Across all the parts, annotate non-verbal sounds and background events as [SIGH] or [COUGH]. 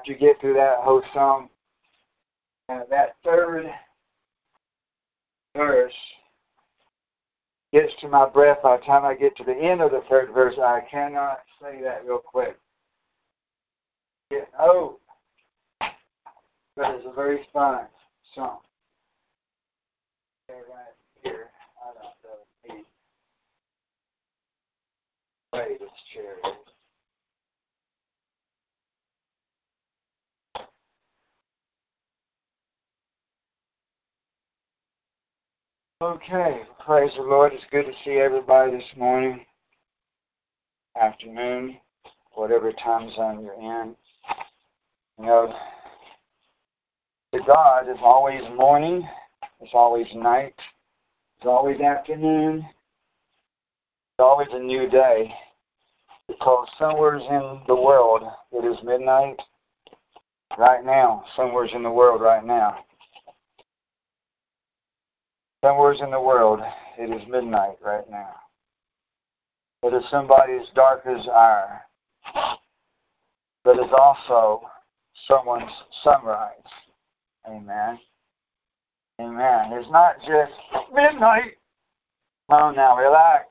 After you get through that whole song, uh, that third verse gets to my breath by the time I get to the end of the third verse. I cannot say that real quick. Getting old. But it's a very fun song. Right here. I don't know. Wait, chair Okay, praise the Lord. It's good to see everybody this morning, afternoon, whatever time zone you're in. You know, to God is always morning, it's always night, it's always afternoon, it's always a new day. Because somewhere's in the world it is midnight right now. Somewhere's in the world right now. Somewhere's in the world, it is midnight right now. It is somebody's as dark as our, but it's also someone's sunrise. Amen. Amen. It's not just midnight. Oh, now relax.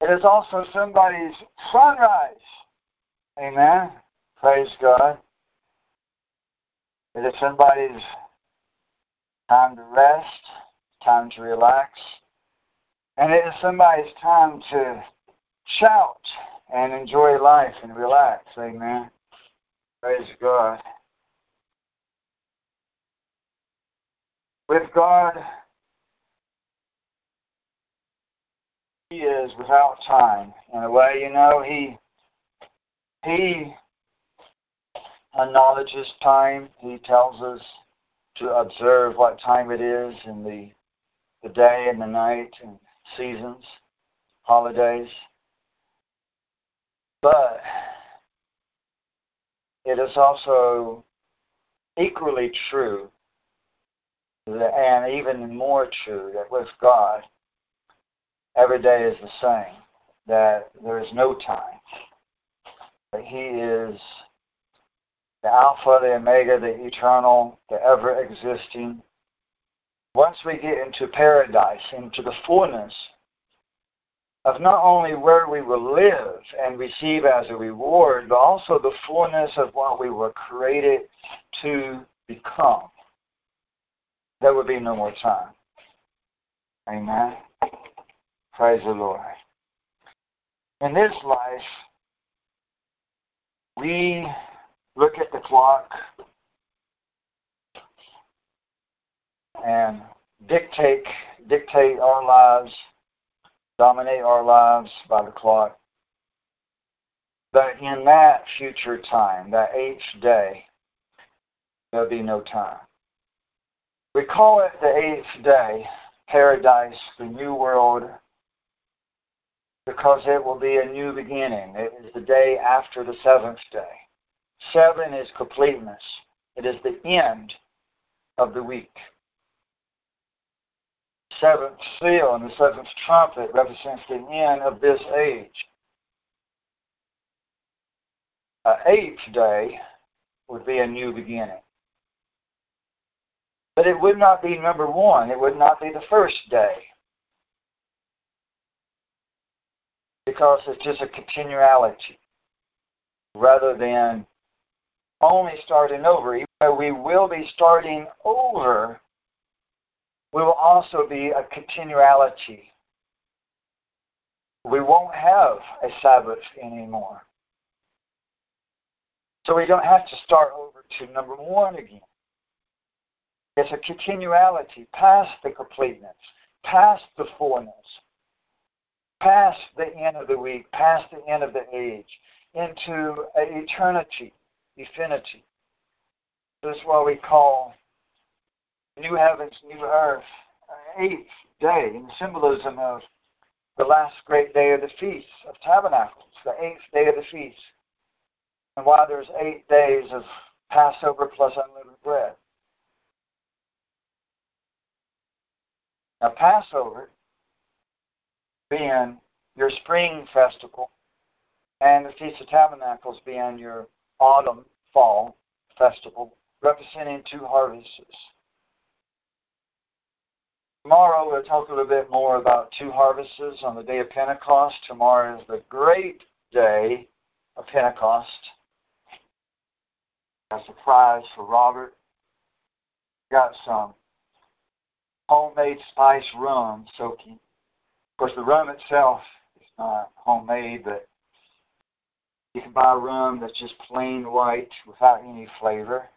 It is also somebody's sunrise. Amen. Praise God. It is somebody's time to rest time to relax. And it is somebody's time to shout and enjoy life and relax. Amen. Praise God. With God, He is without time. In a way, you know, He He acknowledges time. He tells us to observe what time it is in the the day and the night and seasons, holidays. But it is also equally true and even more true that with God, every day is the same, that there is no time. That He is the Alpha, the Omega, the eternal, the ever existing, once we get into paradise, into the fullness of not only where we will live and receive as a reward, but also the fullness of what we were created to become, there will be no more time. Amen. Praise the Lord. In this life, we look at the clock and dictate dictate our lives, dominate our lives by the clock. But in that future time, that eighth day, there'll be no time. We call it the eighth day, paradise, the new world, because it will be a new beginning. It is the day after the seventh day. Seven is completeness. It is the end of the week. Seventh seal and the seventh trumpet represents the end of this age. An eighth day would be a new beginning. But it would not be number one. It would not be the first day. Because it's just a continuality rather than only starting over. Even though we will be starting over, we will also be a continuality. We won't have a Sabbath anymore. So we don't have to start over to number one again. It's a continuality past the completeness, past the fullness, past the end of the week, past the end of the age, into eternity, infinity. This is what we call new heavens, new earth, uh, eighth day, in symbolism of the last great day of the Feast of Tabernacles, the eighth day of the feast. And why there's eight days of Passover plus unleavened bread. Now, Passover being your spring festival, and the Feast of Tabernacles being your autumn, fall festival, representing two harvests. Tomorrow we'll talk a little bit more about two harvests on the day of Pentecost. Tomorrow is the great day of Pentecost. A surprise for Robert. Got some homemade spice rum soaking. Of course, the rum itself is not homemade, but you can buy rum that's just plain white without any flavor.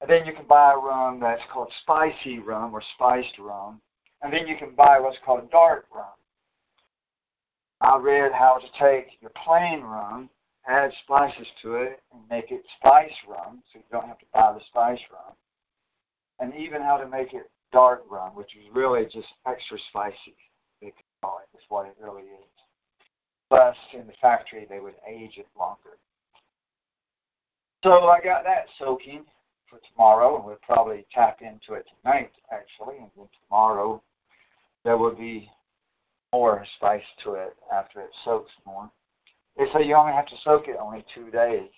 And then you can buy rum that's called spicy rum or spiced rum. And then you can buy what's called dark rum. I read how to take your plain rum, add spices to it, and make it spice rum, so you don't have to buy the spice rum. And even how to make it dark rum, which is really just extra spicy, they call it, is what it really is. Plus, in the factory, they would age it longer. So I got that soaking for tomorrow, and we'll probably tap into it tonight, actually, and then tomorrow there will be more spice to it after it soaks more. They say you only have to soak it only two days.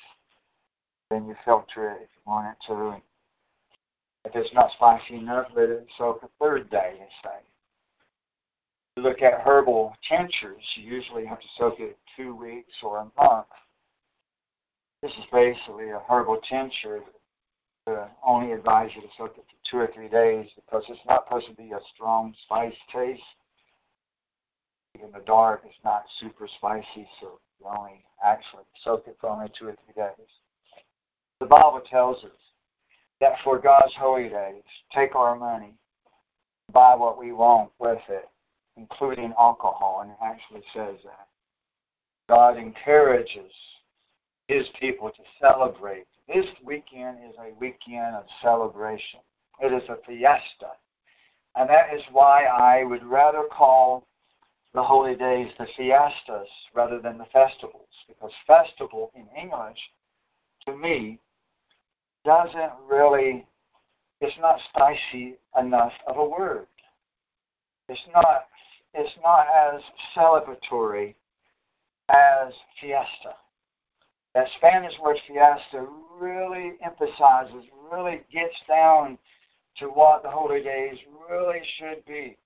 Then you filter it if you want it to. If it's not spicy enough, let it soak a third day, they say. You look at herbal tinctures, you usually have to soak it two weeks or a month. This is basically a herbal tincture. Uh, only advise you to soak it for two or three days because it's not supposed to be a strong spice taste. In the dark, it's not super spicy, so you only actually soak it for only two or three days. The Bible tells us that for God's holy days, take our money, buy what we want with it, including alcohol, and it actually says that. God encourages his people to celebrate. This weekend is a weekend of celebration. It is a fiesta. And that is why I would rather call the holy days the fiestas rather than the festivals, because festival in English, to me, doesn't really, it's not spicy enough of a word. It's not, it's not as celebratory as fiesta. That Spanish word fiesta really emphasizes, really gets down to what the holy days really should be.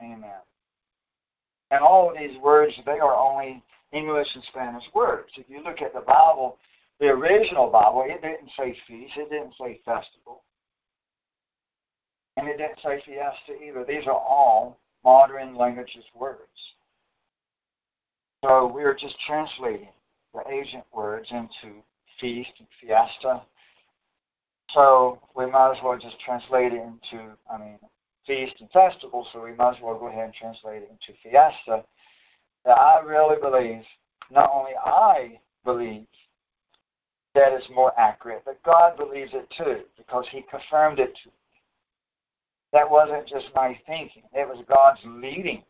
Amen. And all of these words, they are only English and Spanish words. If you look at the Bible, the original Bible, it didn't say feast, it didn't say festival, and it didn't say fiesta either. These are all modern languages words. So we are just translating the ancient words into feast and fiesta, So we might as well just translate it into, I mean, feast and festival, so we might as well go ahead and translate it into fiesta. That I really believe, not only I believe that is more accurate, but God believes it too, because He confirmed it to me. That wasn't just my thinking, it was God's leading.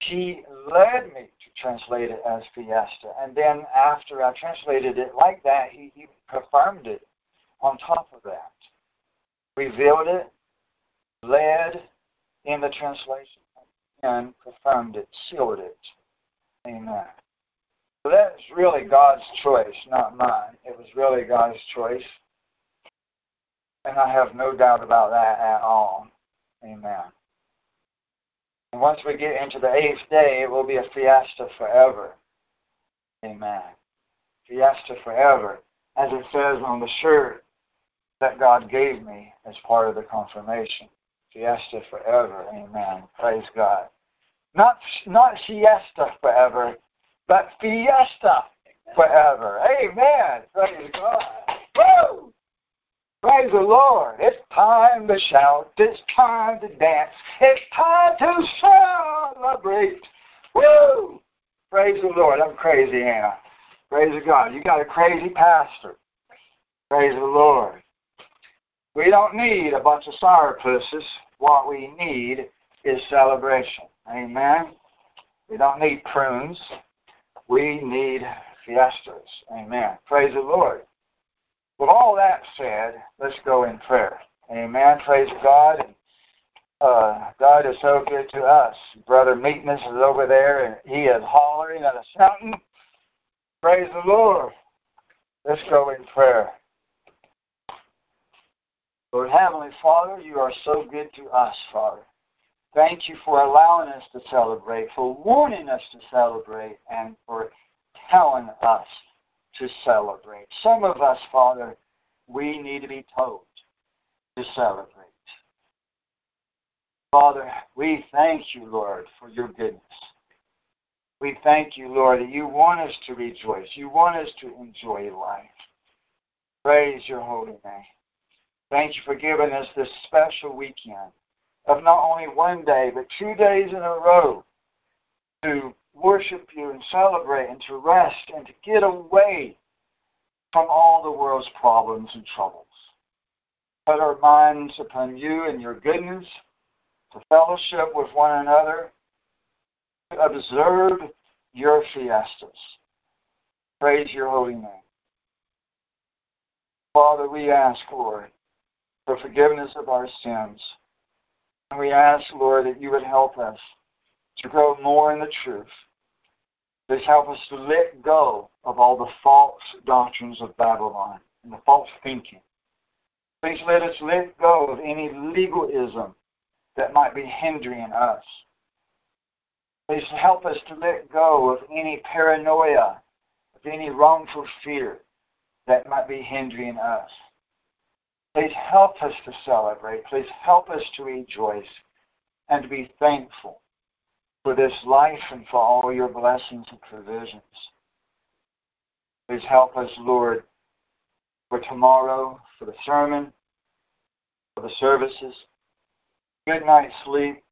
He led me to translate it as fiesta. And then after I translated it like that, He, he confirmed it on top of that. Revealed it, led in the translation, and confirmed it, sealed it. Amen. So that's really God's choice, not mine. It was really God's choice. And I have no doubt about that at all. Amen. And once we get into the eighth day, it will be a fiesta forever. Amen. Fiesta forever. As it says on the shirt that God gave me as part of the confirmation. Fiesta forever. Amen. Praise God. Not, not siesta forever, but fiesta forever. Amen. Praise God. Woo! Praise the Lord. It's time to shout. It's time to dance. It's time to celebrate. Woo! Praise the Lord. I'm crazy, Anna. Praise God. You got a crazy pastor. Praise the Lord. We don't need a bunch of sourpusses. What we need is celebration. Amen. We don't need prunes. We need fiestas. Amen. Praise the Lord. With all that said, let's go in prayer. Amen. Praise God. Uh, God is so good to us. Brother Meekness is over there, and he is hollering and shouting. Praise the Lord. Let's go in prayer. Lord Heavenly Father, you are so good to us, Father. Thank you for allowing us to celebrate, for warning us to celebrate, and for telling us to celebrate. Some of us, Father, we need to be told to celebrate. Father, we thank you, Lord, for your goodness. We thank you, Lord, that you want us to rejoice. You want us to enjoy life. Praise your holy name. Thank you for giving us this special weekend of not only one day, but two days in a row to worship you and celebrate and to rest and to get away from all the world's problems and troubles. Put our minds upon you and your goodness, to fellowship with one another, to observe your fiestas. Praise your holy name. Father, we ask, Lord, for forgiveness of our sins. And we ask, Lord, that you would help us to grow more in the truth. Please help us to let go of all the false doctrines of Babylon and the false thinking. Please let us let go of any legalism that might be hindering us. Please help us to let go of any paranoia, of any wrongful fear that might be hindering us. Please help us to celebrate. Please help us to rejoice and to be thankful for this life and for all your blessings and provisions. Please help us, Lord, for tomorrow, for the sermon, for the services. Good night's sleep,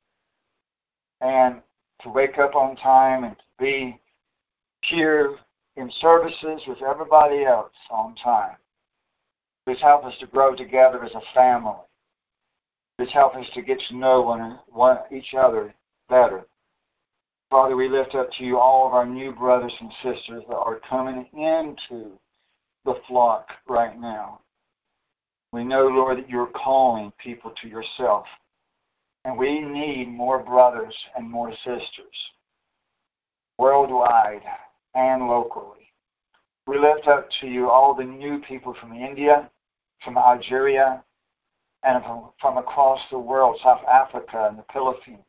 and to wake up on time and to be here in services with everybody else on time. Please help us to grow together as a family. Please help us to get to know one, one each other better. Father, we lift up to you all of our new brothers and sisters that are coming into the flock right now. We know, Lord, that you're calling people to yourself. And we need more brothers and more sisters worldwide and locally. We lift up to you all the new people from India, from Algeria, and from, from across the world, South Africa and the Philippines.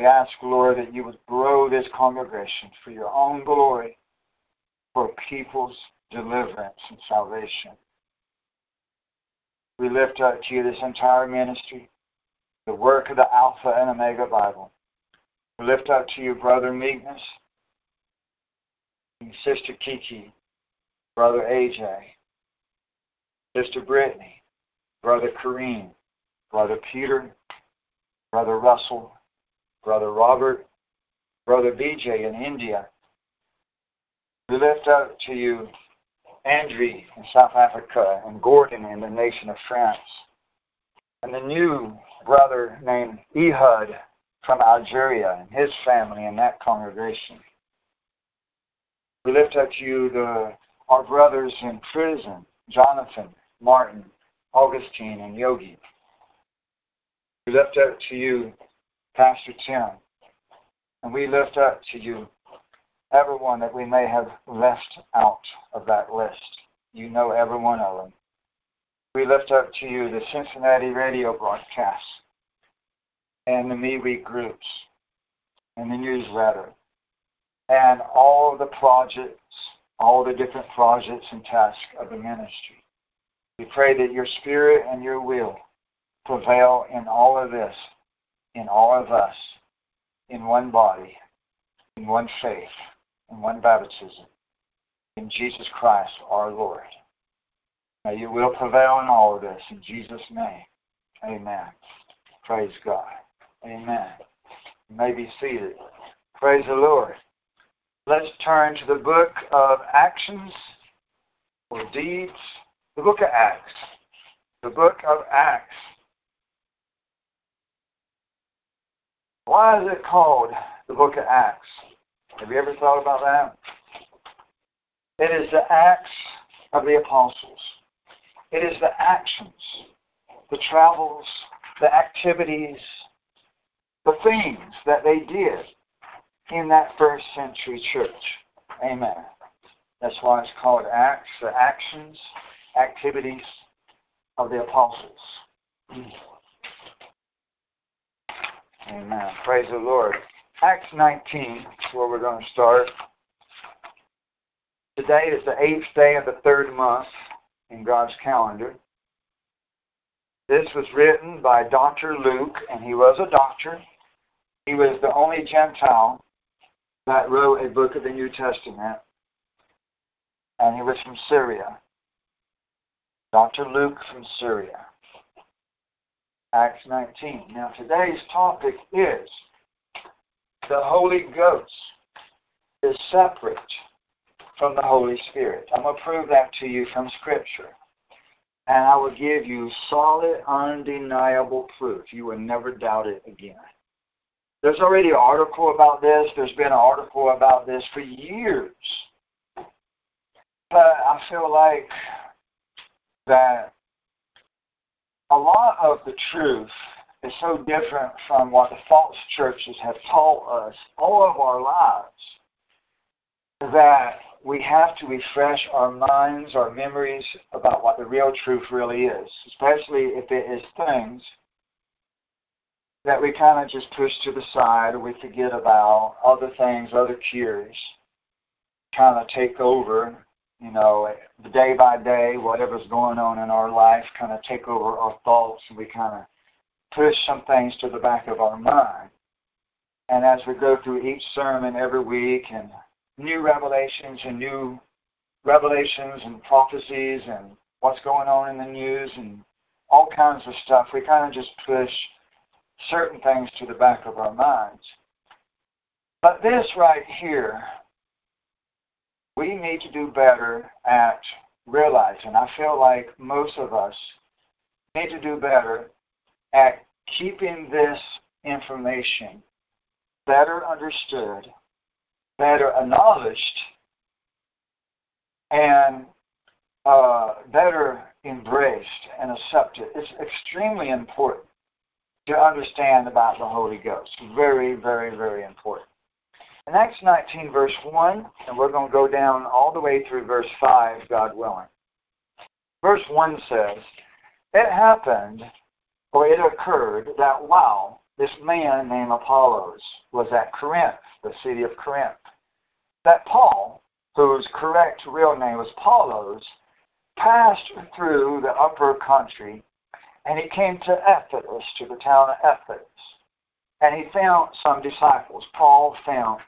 We ask, Lord, that you would grow this congregation for your own glory, for people's deliverance and salvation. We lift up to you this entire ministry, the work of the Alpha and Omega Bible. We lift up to you Brother Meekness and Sister Kiki, Brother AJ, Sister Brittany, Brother Kareem, Brother Peter, Brother Russell, Brother Robert, Brother BJ in India. We lift up to you Andrew in South Africa and Gordon in the nation of France. And the new brother named Ehud from Algeria and his family in that congregation. We lift up to you the, our brothers in prison, Jonathan, Martin, Augustine, and Yogi. We lift up to you Pastor Tim. And we lift up to you everyone that we may have left out of that list. You know every one of them. We lift up to you the Cincinnati radio broadcasts and the MeWe groups and the newsletter and all the projects, all the different projects and tasks of the ministry. We pray that your spirit and your will prevail in all of this, in all of us, in one body, in one faith, in one baptism, in Jesus Christ our Lord. May you will prevail in all of this, in Jesus' name. Amen. Praise God. Amen. You may be seated. Praise the Lord. Let's turn to the book of Actions or Deeds. The book of Acts. The book of Acts. Why is it called the book of Acts? Have you ever thought about that? It is the acts of the apostles. It is the actions, the travels, the activities, the things that they did in that first century church. Amen. That's why it's called Acts, the actions, activities of the apostles. Mm. Amen. Praise the Lord. Acts 19 is where we're going to start. Today is the eighth day of the third month in God's calendar. This was written by Dr. Luke, and he was a doctor. He was the only Gentile that wrote a book of the New Testament, and he was from Syria. Dr. Luke from Syria. Acts 19. Now, today's topic is the Holy Ghost is separate from the Holy Spirit. I'm going to prove that to you from Scripture. And I will give you solid, undeniable proof. You will never doubt it again. There's already an article about this. There's been an article about this for years. But I feel like that a lot of the truth is so different from what the false churches have taught us all of our lives that we have to refresh our minds, our memories about what the real truth really is, especially if it is things that we kind of just push to the side or we forget about, other things, other cures kind of take over you know, the day by day, whatever's going on in our life kind of take over our thoughts and we kind of push some things to the back of our mind. And as we go through each sermon every week and new revelations and new revelations and prophecies and what's going on in the news and all kinds of stuff, we kind of just push certain things to the back of our minds. But this right here we need to do better at realizing. I feel like most of us need to do better at keeping this information better understood, better acknowledged, and uh, better embraced and accepted. It's extremely important to understand about the Holy Ghost. Very, very, very important. In Acts 19, verse 1, and we're going to go down all the way through verse 5, God willing. Verse 1 says, It happened, or it occurred, that while this man named Apollos was at Corinth, the city of Corinth, that Paul, whose correct real name was Paulus, passed through the upper country, and he came to Ephesus, to the town of Ephesus. And he found some disciples. Paul found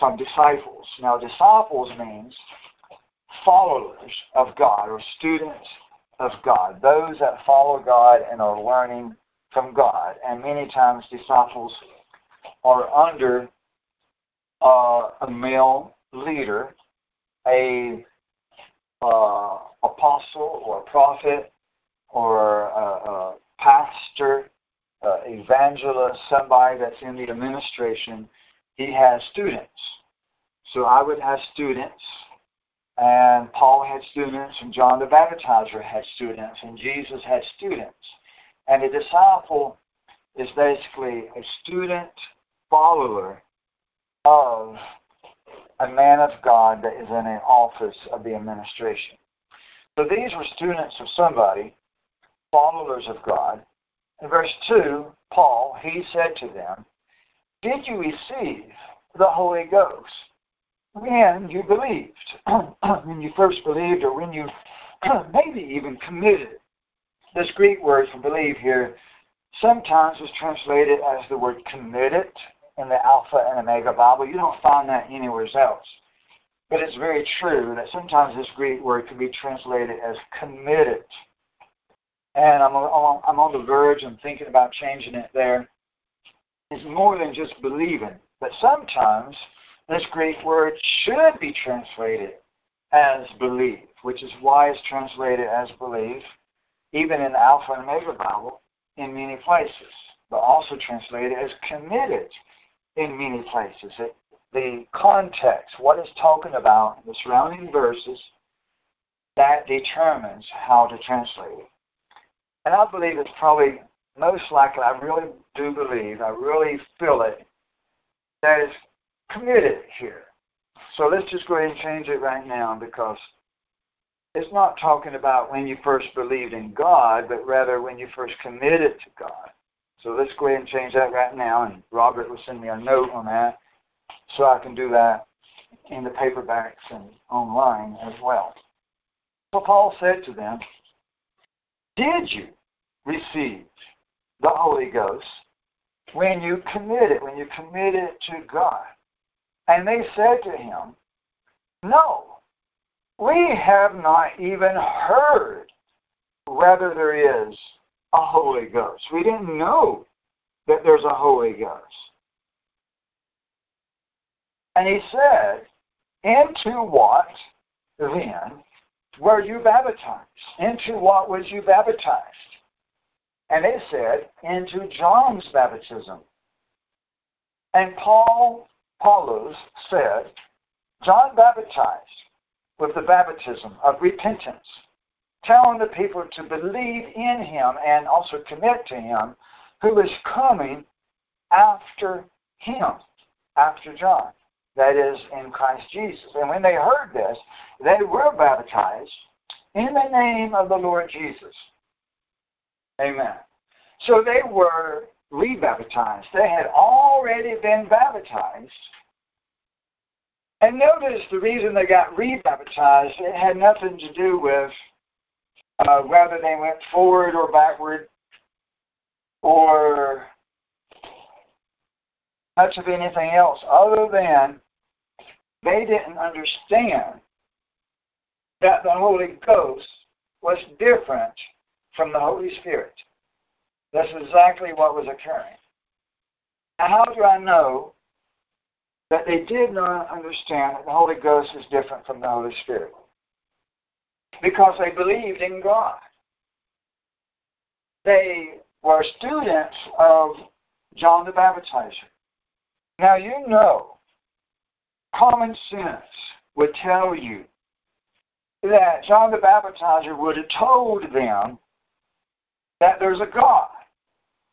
some disciples. Now, disciples means followers of God or students of God, those that follow God and are learning from God. And many times disciples are under uh, a male leader, a uh, apostle or a prophet or a, a pastor, uh, evangelist, somebody that's in the administration. He has students. So I would have students and Paul had students, and John the Baptizer had students, and Jesus had students. And a disciple is basically a student follower of a man of God that is in an office of the administration. So these were students of somebody, followers of God. In verse 2, Paul, he said to them, Did you receive the Holy Ghost when you believed, [CLEARS THROAT] when you first believed, or when you [CLEARS THROAT] maybe even committed. This Greek word for believe here sometimes is translated as the word committed in the Alpha and Omega Bible. You don't find that anywhere else. But it's very true that sometimes this Greek word can be translated as committed. And I'm, I'm on the verge of thinking about changing it there. It's more than just believing, but sometimes this Greek word should be translated as believe, which is why it's translated as believe, even in the Alpha and Omega Bible in many places, but also translated as committed in many places. It, the context, what it's talking about, the surrounding verses, that determines how to translate it. And I believe it's probably most likely, I really do believe, I really feel it, that it's committed here. So let's just go ahead and change it right now because it's not talking about when you first believed in God, but rather when you first committed to God. So let's go ahead and change that right now, and Robert will send me a note on that so I can do that in the paperbacks and online as well. So Paul said to them, Did you receive the Holy Ghost when you committed, when you committed to God? And they said to him, No, we have not even heard whether there is a Holy Ghost. We didn't know that there's a Holy Ghost. And he said, Into what then were you baptized? Into what was you baptized? And they said, Into John's baptism. And Paul Paulus said, John baptized with the baptism of repentance, telling the people to believe in him and also commit to him who is coming after him, after John, that is, in Christ Jesus. And when they heard this, they were baptized in the name of the Lord Jesus. Amen. So they were rebaptized. They had already been baptized. And notice the reason they got rebaptized, it had nothing to do with uh, whether they went forward or backward or much of anything else other than they didn't understand that the Holy Ghost was different from the Holy Spirit. That's exactly what was occurring. Now, how do I know that they did not understand that the Holy Ghost is different from the Holy Spirit? Because they believed in God. They were students of John the Baptizer. Now, you know, common sense would tell you that John the Baptizer would have told them that there's a God.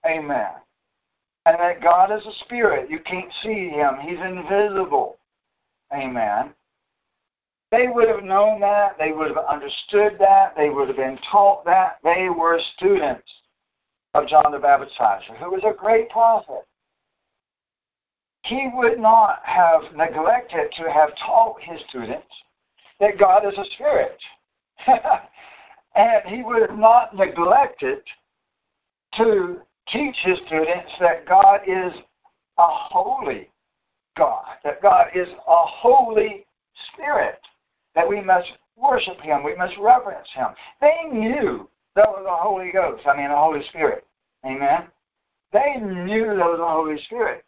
Amen. And that God is a spirit. You can't see him. He's invisible. Amen. They would have known that. They would have understood that. They would have been taught that. They were students of John the Baptizer, who was a great prophet. He would not have neglected to have taught his students that God is a spirit. [LAUGHS] and he would have not neglected to teach his students that God is a holy God, that God is a holy spirit, that we must worship Him. We must reverence Him. They knew there was a Holy Ghost, I mean, a Holy Spirit. Amen? They knew there was a Holy Spirit.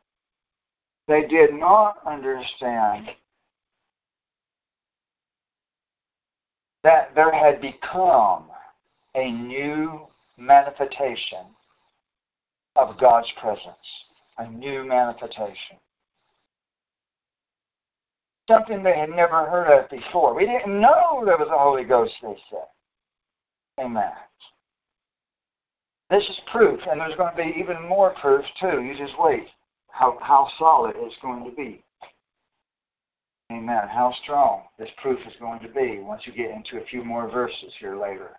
They did not understand that there had become a new manifestation of God's presence, a new manifestation. Something they had never heard of before. We didn't know there was a Holy Ghost, they said. Amen. This is proof, and there's going to be even more proof too. You just wait how, how solid it's going to be. Amen. How strong this proof is going to be once you get into a few more verses here later.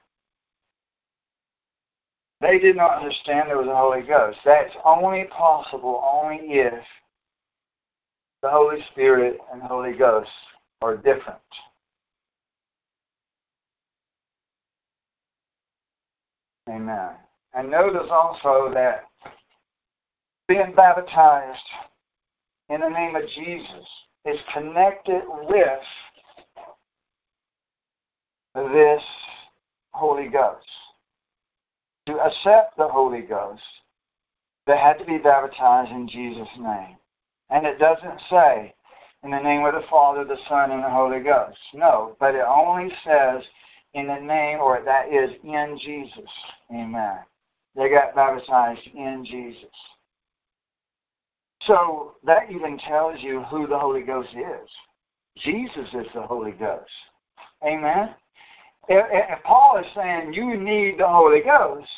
They did not understand there was a Holy Ghost. That's only possible only if the Holy Spirit and Holy Ghost are different. Amen. And notice also that being baptized in the name of Jesus is connected with this Holy Ghost. To accept the Holy Ghost, they had to be baptized in Jesus' name. And it doesn't say in the name of the Father, the Son, and the Holy Ghost. No, but it only says in the name, or that is in Jesus. Amen. They got baptized in Jesus. So that even tells you who the Holy Ghost is. Jesus is the Holy Ghost. Amen. If, if Paul is saying you need the Holy Ghost,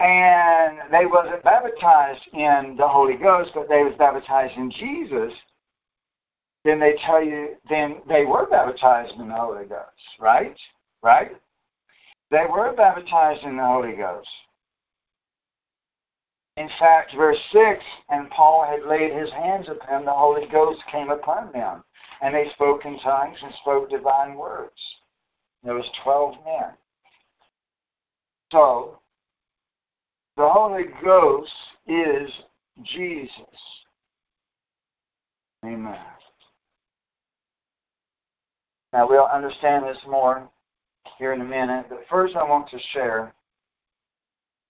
and they wasn't baptized in the Holy Ghost, but they was baptized in Jesus, then they tell you then they were baptized in the Holy Ghost, right? Right? They were baptized in the Holy Ghost. In fact, verse 6, and Paul had laid his hands upon the Holy Ghost came upon them, and they spoke in tongues and spoke divine words. There was 12 men. So, the Holy Ghost is Jesus. Amen. Now, we'll understand this more here in a minute, but first I want to share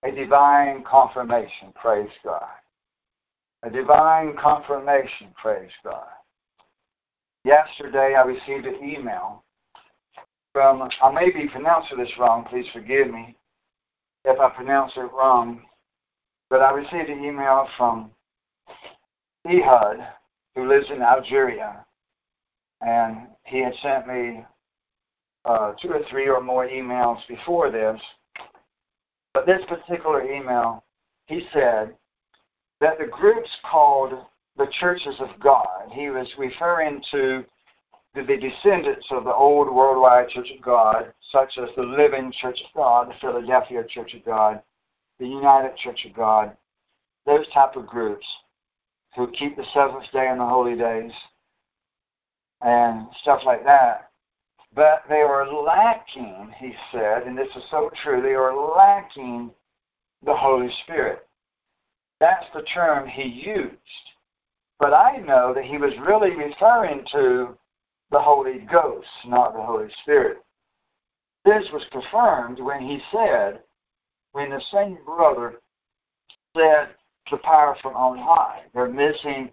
a divine confirmation, praise God. A divine confirmation, praise God. Yesterday I received an email from, I may be pronouncing this wrong, please forgive me if I pronounce it wrong, but I received an email from Ehud, who lives in Algeria, and he had sent me uh, two or three or more emails before this. But this particular email, he said that the groups called the Churches of God, he was referring to the, descendants of the old worldwide Church of God, such as the Living Church of God, the Philadelphia Church of God, the United Church of God, those type of groups who keep the seventh day and the holy days and stuff like that. But they are lacking, he said, and this is so true, they are lacking the Holy Spirit. That's the term he used. But I know that he was really referring to the Holy Ghost, not the Holy Spirit. This was confirmed when he said, when the same brother said the power from on high. They're missing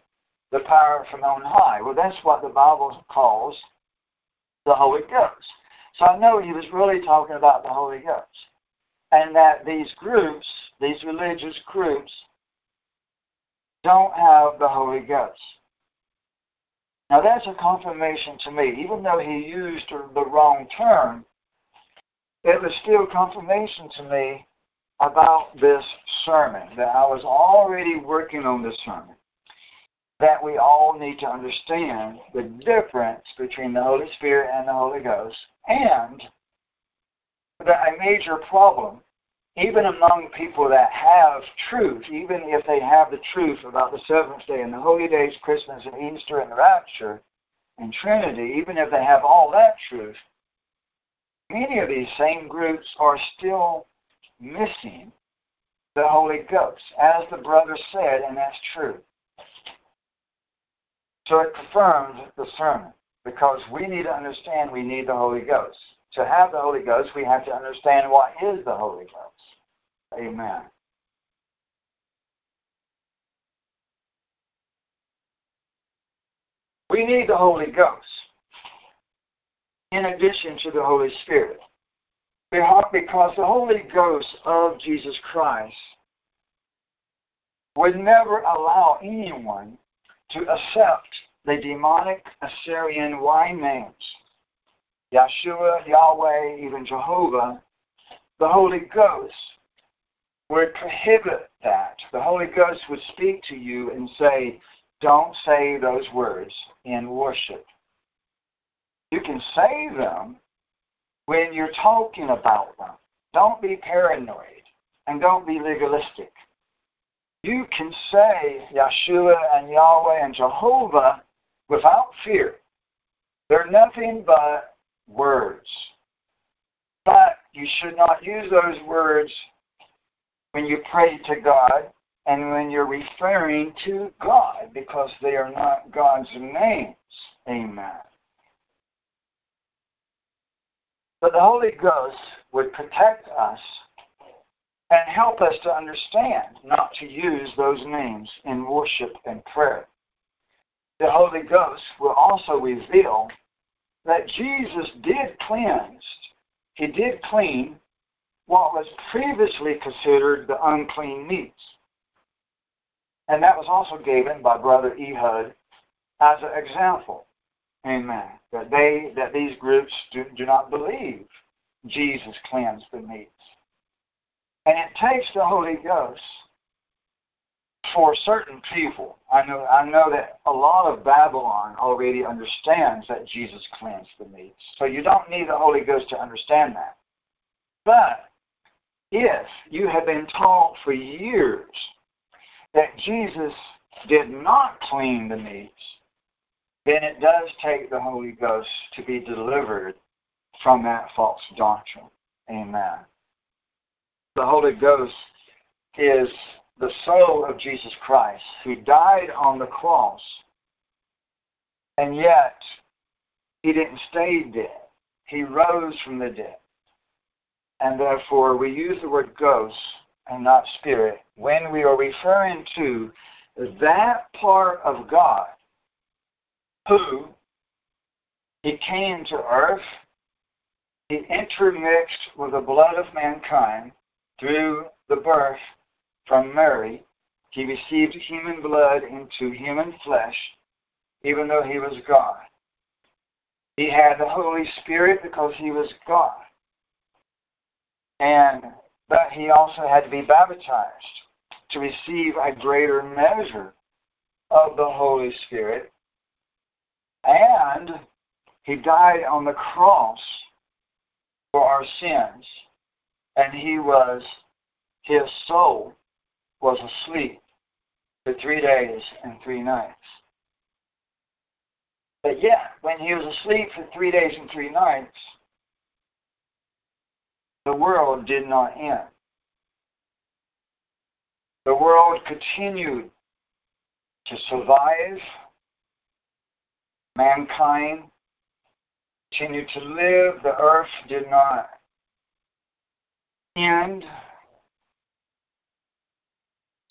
the power from on high. Well, that's what the Bible calls the Holy Ghost. So I know he was really talking about the Holy Ghost. And that these groups, these religious groups, don't have the Holy Ghost. Now that's a confirmation to me. Even though he used the wrong term, it was still confirmation to me about this sermon, that I was already working on this sermon that we all need to understand the difference between the Holy Spirit and the Holy Ghost, and that a major problem, even among people that have truth, even if they have the truth about the seventh day and the holy days, Christmas and Easter and the rapture and Trinity, even if they have all that truth, many of these same groups are still missing the Holy Ghost, as the brother said, and that's true. So it confirmed the sermon. Because we need to understand we need the Holy Ghost. To have the Holy Ghost, we have to understand what is the Holy Ghost. Amen. We need the Holy Ghost in addition to the Holy Spirit. Because the Holy Ghost of Jesus Christ would never allow anyone to accept the demonic Assyrian wine names. Yeshua, Yahweh, even Jehovah, the Holy Ghost would prohibit that. The Holy Ghost would speak to you and say, don't say those words in worship. You can say them when you're talking about them. Don't be paranoid and don't be legalistic. You can say Yeshua and Yahweh and Jehovah without fear. They're nothing but words. But you should not use those words when you pray to God and when you're referring to God because they are not God's names. Amen. But the Holy Ghost would protect us and help us to understand not to use those names in worship and prayer. The Holy Ghost will also reveal that Jesus did cleanse, he did clean what was previously considered the unclean meats. And that was also given by Brother Ehud as an example. Amen. That they that these groups do, do not believe Jesus cleansed the meats. And it takes the Holy Ghost for certain people. I know I know that a lot of Babylon already understands that Jesus cleansed the meats. So you don't need the Holy Ghost to understand that. But if you have been taught for years that Jesus did not clean the meats, then it does take the Holy Ghost to be delivered from that false doctrine. Amen. The Holy Ghost is the soul of Jesus Christ who died on the cross, and yet he didn't stay dead. He rose from the dead. And therefore, we use the word ghost and not spirit when we are referring to that part of God who he came to earth, he intermixed with the blood of mankind through the birth from Mary. He received human blood into human flesh, even though he was God. He had the Holy Spirit because he was God. And but he also had to be baptized to receive a greater measure of the Holy Spirit. And he died on the cross for our sins. And he was, his soul was asleep for three days and three nights. But yet, when he was asleep for three days and three nights, the world did not end. The world continued to survive. Mankind continued to live. The earth did not end.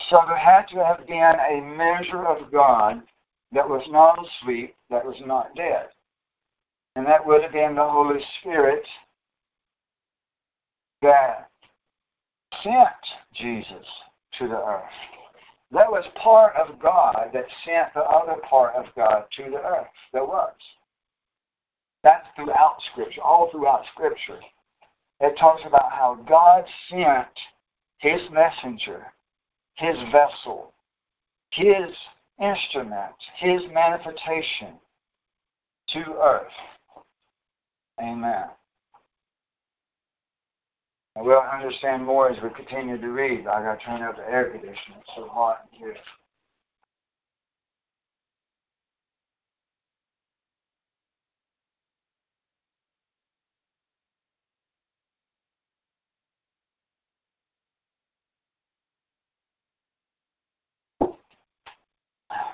So there had to have been a measure of God that was not asleep, that was not dead. And that would have been the Holy Spirit that sent Jesus to the earth. That was part of God that sent the other part of God to the earth. There was. That's throughout Scripture, all throughout Scripture. It talks about how God sent his messenger, his vessel, his instrument, his manifestation to earth. Amen. And we'll understand more as we continue to read. I got to turn up the air conditioner. It's so hot in here.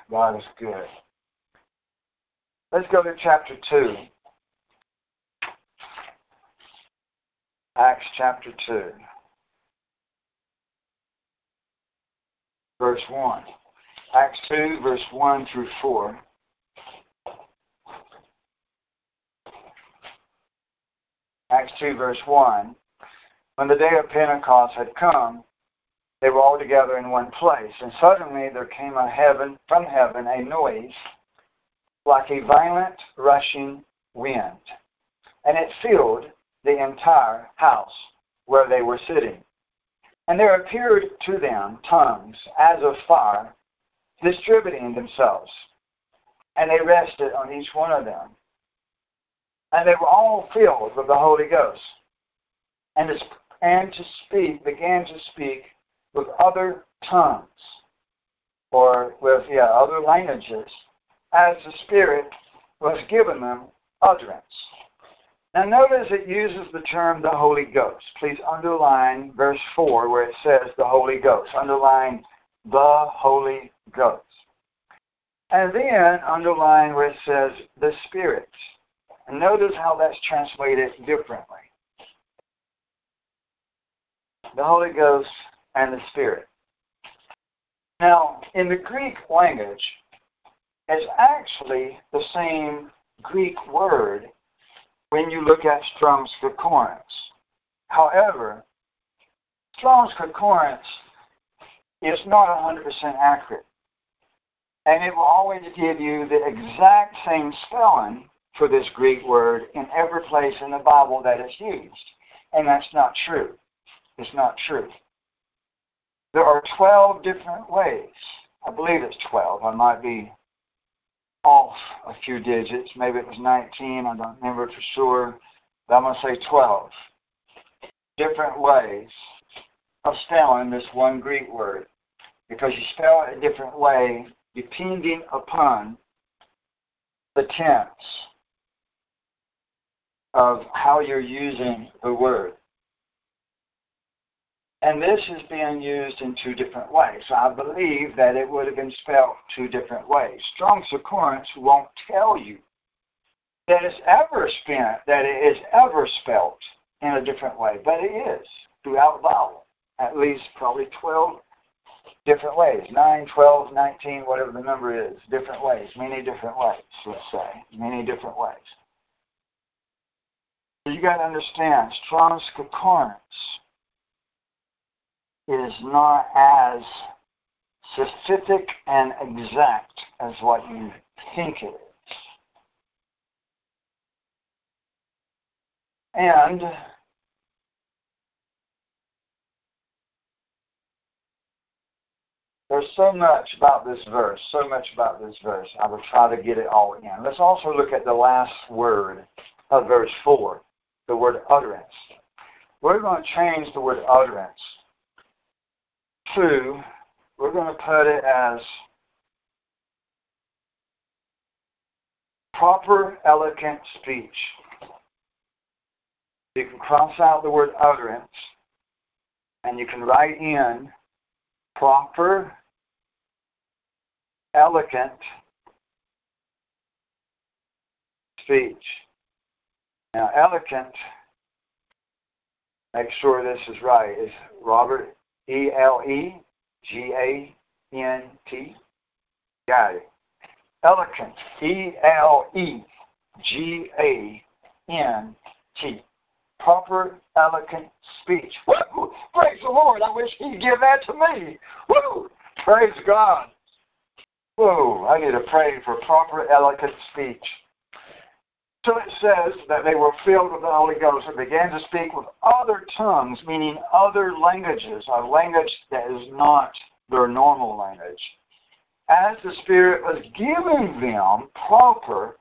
God is good. Let's go to chapter 2. Acts chapter 2. Verse 1. Acts 2, verse 1 through 4. Acts 2, verse 1. When the day of Pentecost had come, they were all together in one place, and suddenly there came a heaven from heaven a noise like a violent rushing wind, and it filled the entire house where they were sitting. And there appeared to them tongues as of fire, distributing themselves, and they rested on each one of them. And they were all filled with the Holy Ghost, and to, and to speak, began to speak with other tongues, or with yeah, other languages, as the Spirit was given them utterance. Now notice it uses the term the Holy Ghost. Please underline verse 4 where it says the Holy Ghost. Underline the Holy Ghost. And then underline where it says the Spirit. And notice how that's translated differently. The Holy Ghost and the Spirit. Now, in the Greek language, it's actually the same Greek word when you look at Strong's Concordance. However, Strong's Concordance is not 100% accurate. And it will always give you the exact same spelling for this Greek word in every place in the Bible that it's used. And that's not true. It's not true. There are 12 different ways. I believe it's 12. I might be off a few digits. Maybe it was 19. I don't remember for sure. But I'm going to say 12 different ways of spelling this one Greek word because you spell it a different way depending upon the tense of how you're using the word. And this is being used in two different ways. I believe that it would have been spelled two different ways. Strong's Concordance won't tell you that it's ever spent, that it is ever spelled in a different way, but it is throughout the Bible. At least probably 12 different ways. 9, 12, 19, whatever the number is. Different ways. Many different ways, let's say. Many different ways. You got to understand, Strong's Concordance is not as specific and exact as what you think it is. And there's so much about this verse, so much about this verse. I will try to get it all in. Let's also look at the last word of verse 4, the word utterance. We're going to change the word utterance two, we're going to put it as proper, elegant speech. You can cross out the word utterance and you can write in proper, elegant speech. Now, elegant, make sure this is right, is Robert E L E G A N T. Got it. Elegant. E L E G A N T. Proper, elegant speech. Woo! Praise the Lord. I wish He'd give that to me. Woo! Praise God. Whoa, I need to pray for proper, elegant speech. So it says that they were filled with the Holy Ghost and began to speak with other tongues, meaning other languages, a language that is not their normal language, as the Spirit was giving them proper,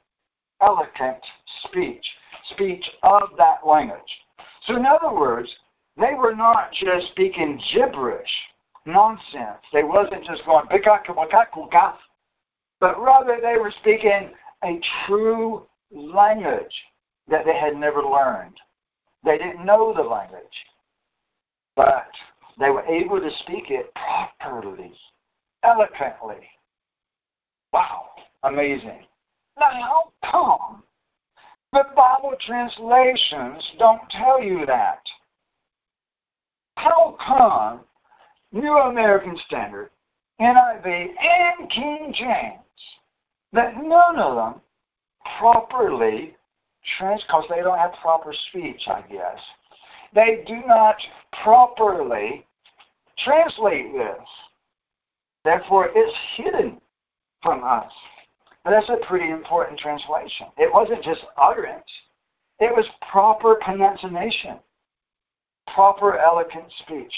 eloquent speech, speech of that language. So, in other words, they were not just speaking gibberish, nonsense. They wasn't just going, but rather they were speaking a true language that they had never learned. They didn't know the language, but they were able to speak it properly, eloquently. Wow, amazing. Now, come the Bible translations don't tell you that? How come New American Standard, NIV, and King James, that none of them properly trans because they don't have proper speech, I guess. They do not properly translate this. Therefore, it's hidden from us. That's a pretty important translation. It wasn't just utterance, it was proper pronunciation, proper eloquent speech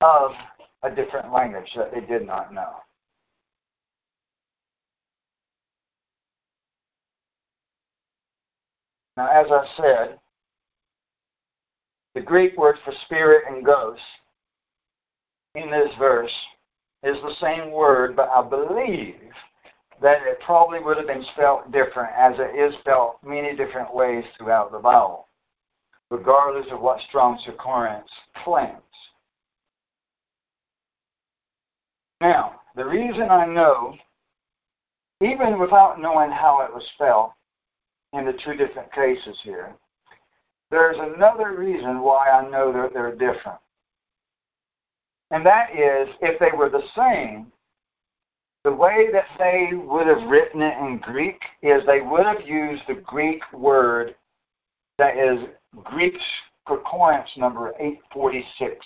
of a different language that they did not know. Now, as I said, the Greek word for spirit and ghost in this verse is the same word, but I believe that it probably would have been spelled different as it is spelled many different ways throughout the Bible, regardless of what Strong's Concordance claims. Now, the reason I know, even without knowing how it was spelled in the two different cases here, there's another reason why I know that they're different. And that is, if they were the same, the way that they would have written it in Greek is they would have used the Greek word that is Greek's concordance number 846.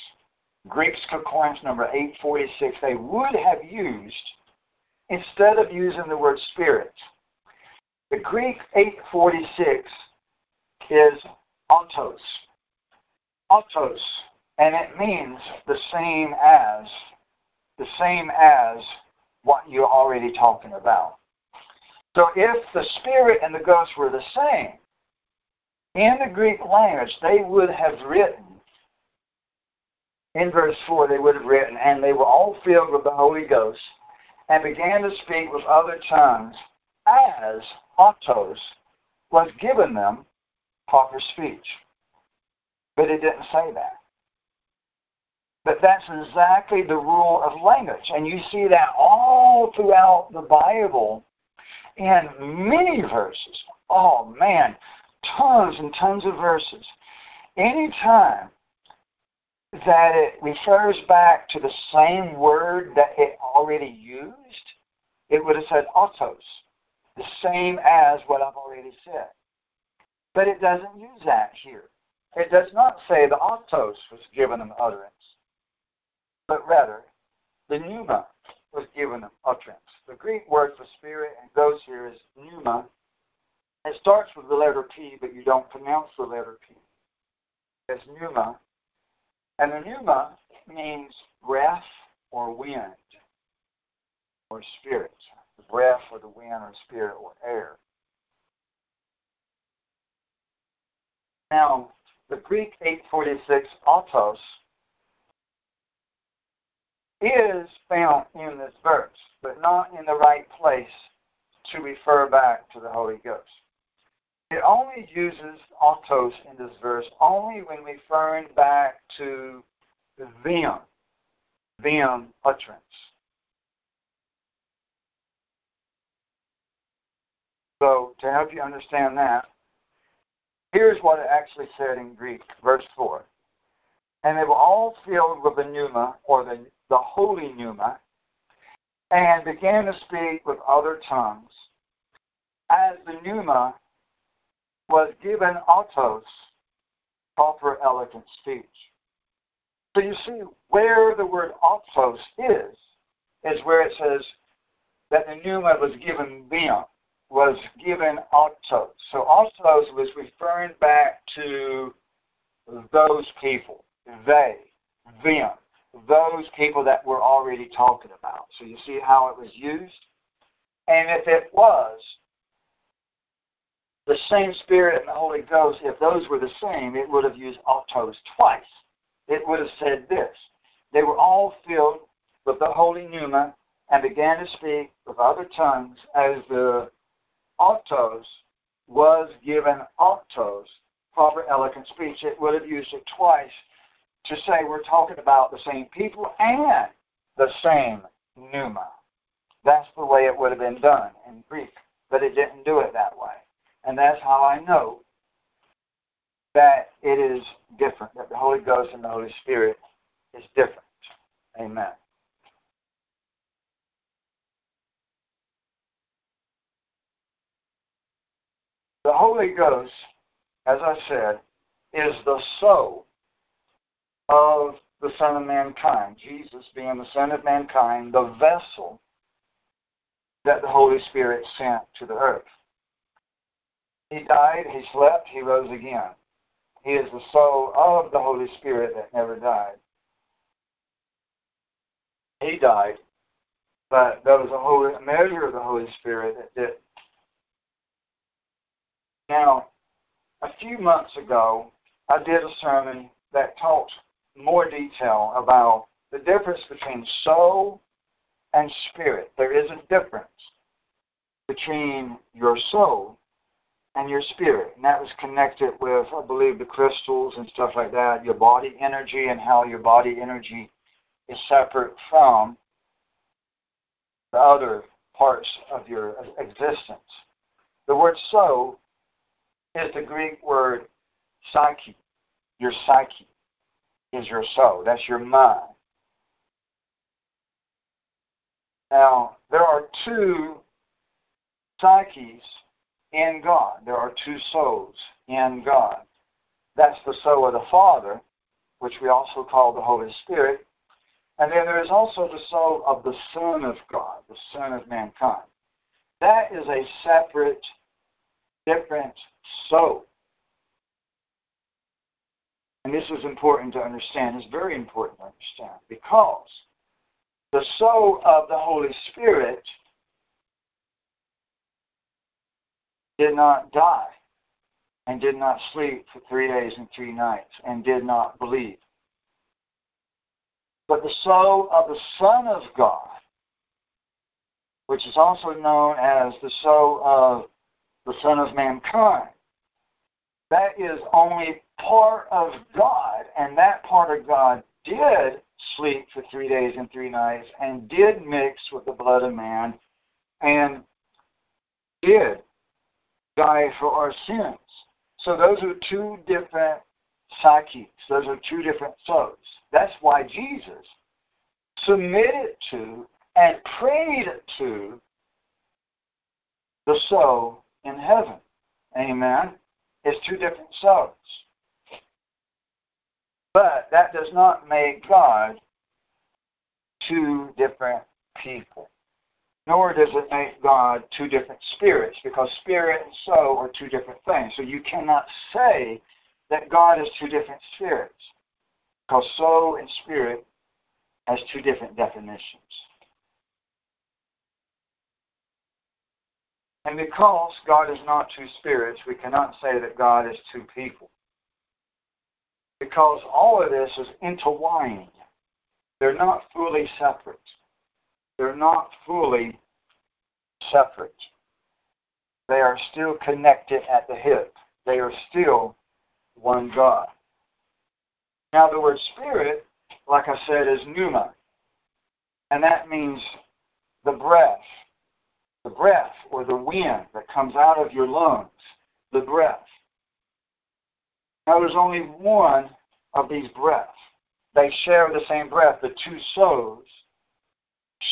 Greek's concordance number 846, they would have used, instead of using the word spirit, the Greek 846 is autos. Autos. And it means the same as, the same as what you're already talking about. So if the spirit and the ghost were the same, in the Greek language, they would have written in verse 4, they would have written, And they were all filled with the Holy Ghost, and began to speak with other tongues, as autos was given them proper speech. But it didn't say that. But that's exactly the rule of language. And you see that all throughout the Bible in many verses. Oh, man, tons and tons of verses. Anytime that it refers back to the same word that it already used, it would have said autos, the same as what I've already said. But it doesn't use that here. It does not say the autos was given them utterance, but rather the pneuma was given them utterance. The Greek word for spirit and ghost here is pneuma. It starts with the letter P, but you don't pronounce the letter P. It's pneuma, and the pneuma means breath or wind or spirit. The breath or the wind or spirit or air. Now, the Greek 846 autos is found in this verse, but not in the right place to refer back to the Holy Ghost. It only uses autos in this verse only when referring back to them, them utterance. So, to help you understand that, here's what it actually said in Greek, verse 4. And they were all filled with the pneuma, or the, the holy pneuma, and began to speak with other tongues, as the pneuma was given autos, proper elegant speech. So you see where the word autos is, is where it says that the pneuma was given them, was given autos. So autos was referring back to those people, they, them, those people that we're already talking about. So you see how it was used? And if it was, the same Spirit and the Holy Ghost, if those were the same, it would have used autos twice. It would have said this. They were all filled with the Holy Pneuma and began to speak with other tongues as the autos was given autos, proper eloquent speech. It would have used it twice to say we're talking about the same people and the same pneuma. that's the way it would have been done in Greek. But it didn't do it that way. And that's how I know that it is different, that the Holy Ghost and the Holy Spirit is different. Amen. The Holy Ghost, as I said, is the soul of the Son of Mankind. Jesus being the Son of Mankind, the vessel that the Holy Spirit sent to the earth. He died, he slept, he rose again. He is the soul of the Holy Spirit that never died. He died, but there was a a measure of the Holy Spirit that. Now, a few months ago, I did a sermon that talked more detail about the difference between soul and spirit. There is a difference between your soul and your spirit. And that was connected with, I believe, the crystals and stuff like that, your body energy and how your body energy is separate from the other parts of your existence. The word soul is the Greek word psyche. Your psyche is your soul. That's your mind. Now, there are two psyches in God. There are two souls in God. That's the soul of the Father, which we also call the Holy Spirit. And then there is also the soul of the Son of God, the Son of mankind. That is a separate, different soul. And this is important to understand. It's very important to understand because the soul of the Holy Spirit did not die and did not sleep for three days and three nights and did not believe. But the soul of the Son of God, which is also known as the soul of the Son of mankind, that is only part of God, and that part of God did sleep for three days and three nights and did mix with the blood of man and did die for our sins. So those are two different psyches. Those are two different souls. That's why Jesus submitted to and prayed to the soul in heaven. Amen. It's two different souls. But that does not make God two different people nor does it make God two different spirits, because spirit and soul are two different things. So you cannot say that God is two different spirits, because soul and spirit has two different definitions. And because God is not two spirits, we cannot say that God is two people. Because all of this is intertwined. They're not fully separate they're not fully separate. They are still connected at the hip. They are still one God. Now, the word spirit, like I said, is pneuma. And that means the breath. The breath or the wind that comes out of your lungs. The breath. Now, there's only one of these breaths. They share the same breath. The two souls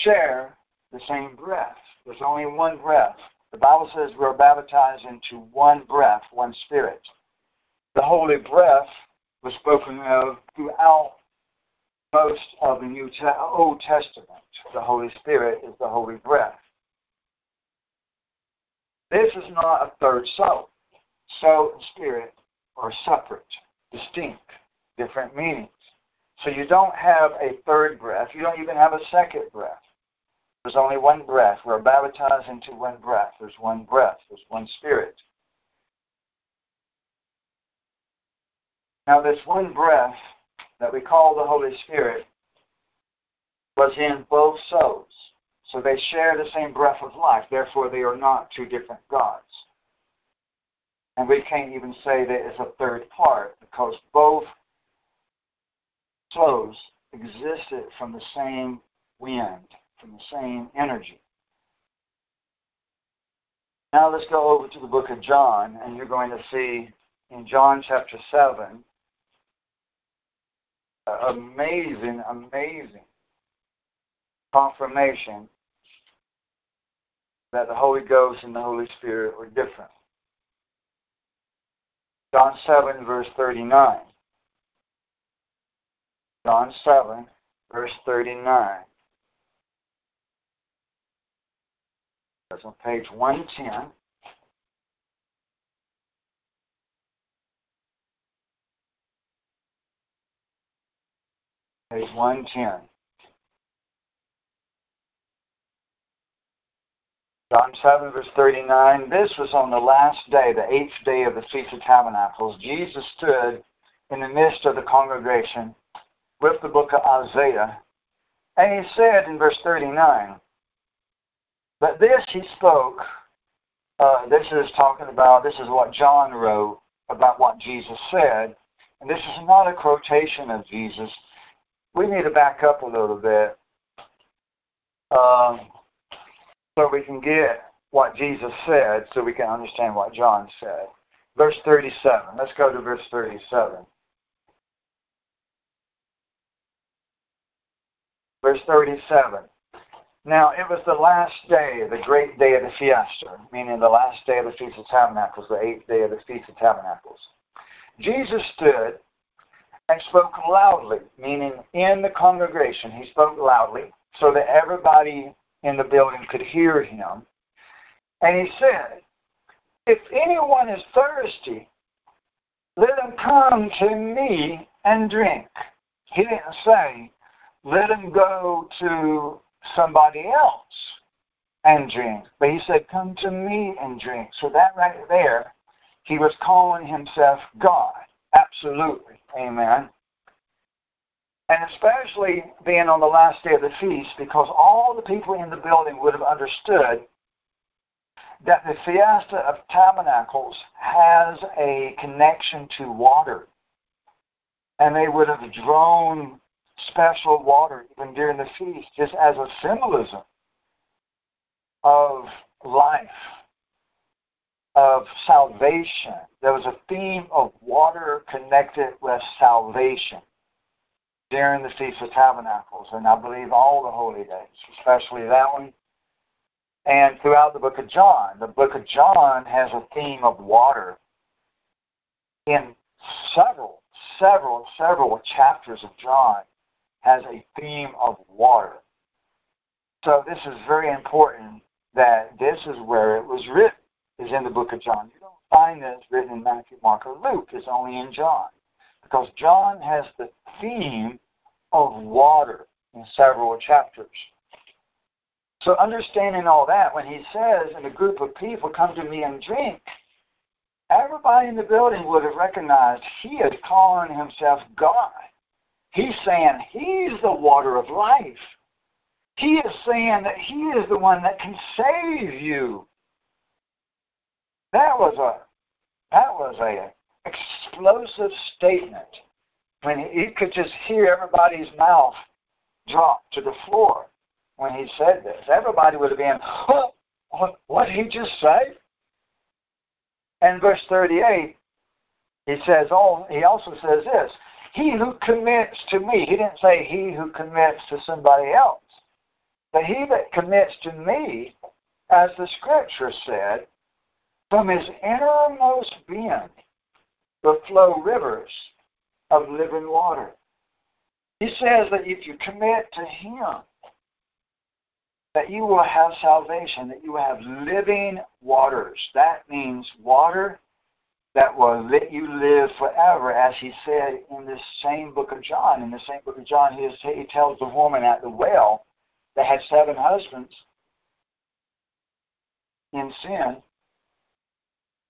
share the same breath. There's only one breath. The Bible says we're baptized into one breath, one spirit. The holy breath was spoken of throughout most of the New Te- Old Testament. The Holy Spirit is the holy breath. This is not a third soul. Soul and spirit are separate, distinct, different meanings. So you don't have a third breath. You don't even have a second breath. There's only one breath. We're baptized into one breath. There's one breath. There's one spirit. Now, this one breath that we call the Holy Spirit was in both souls. So they share the same breath of life. Therefore, they are not two different gods. And we can't even say there is a third part because both souls existed from the same wind, from the same energy. Now let's go over to the book of John, and you're going to see in John chapter 7 amazing, amazing confirmation that the Holy Ghost and the Holy Spirit were different. John 7, verse 39. John 7, verse 39. That's on page 110. Page 110. John 7, verse 39. This was on the last day, the eighth day of the Feast of Tabernacles. Jesus stood in the midst of the congregation with the book of Isaiah, and he said in verse 39, But this he spoke, uh, this is talking about, this is what John wrote about what Jesus said, and this is not a quotation of Jesus. We need to back up a little bit. Um, so we can get what Jesus said so we can understand what John said. Verse 37. Let's go to verse 37. Verse 37. Now, it was the last day, the great day of the fiesta, meaning the last day of the Feast of Tabernacles, the eighth day of the Feast of Tabernacles. Jesus stood and spoke loudly, meaning in the congregation. He spoke loudly so that everybody in the building could hear him. And he said, If anyone is thirsty, let him come to me and drink. He didn't say, let him go to somebody else and drink. But he said, come to me and drink. So that right there, he was calling himself God. Absolutely. Amen and especially being on the last day of the feast, because all the people in the building would have understood that the Fiesta of Tabernacles has a connection to water. And they would have drawn special water even during the feast, just as a symbolism of life, of salvation. There was a theme of water connected with salvation during the Feast of Tabernacles, and I believe all the holy days, especially that one. And throughout the book of John, the book of John has a theme of water in several, several, several chapters of John has a theme of water. So this is very important that this is where it was written, is in the book of John. You don't find this written in Matthew, Mark, or Luke. It's only in John because John has the theme of water in several chapters. So, understanding all that, when he says, and a group of people come to me and drink, everybody in the building would have recognized he is calling himself God. He's saying he's the water of life. He is saying that he is the one that can save you. That was a that was a explosive statement when he, could just hear everybody's mouth drop to the floor when he said this. Everybody would have been, oh, what, what did he just say? And verse 38, he says, oh, he also says this, he who commits to me, he didn't say he who commits to somebody else, but he that commits to me, as the scripture said, from his innermost being will flow rivers of living water. He says that if you commit to Him, that you will have salvation, that you will have living waters. That means water that will let you live forever, as he said in this same book of John. In the same book of John, he, is, he tells the woman at the well that had seven husbands in sin.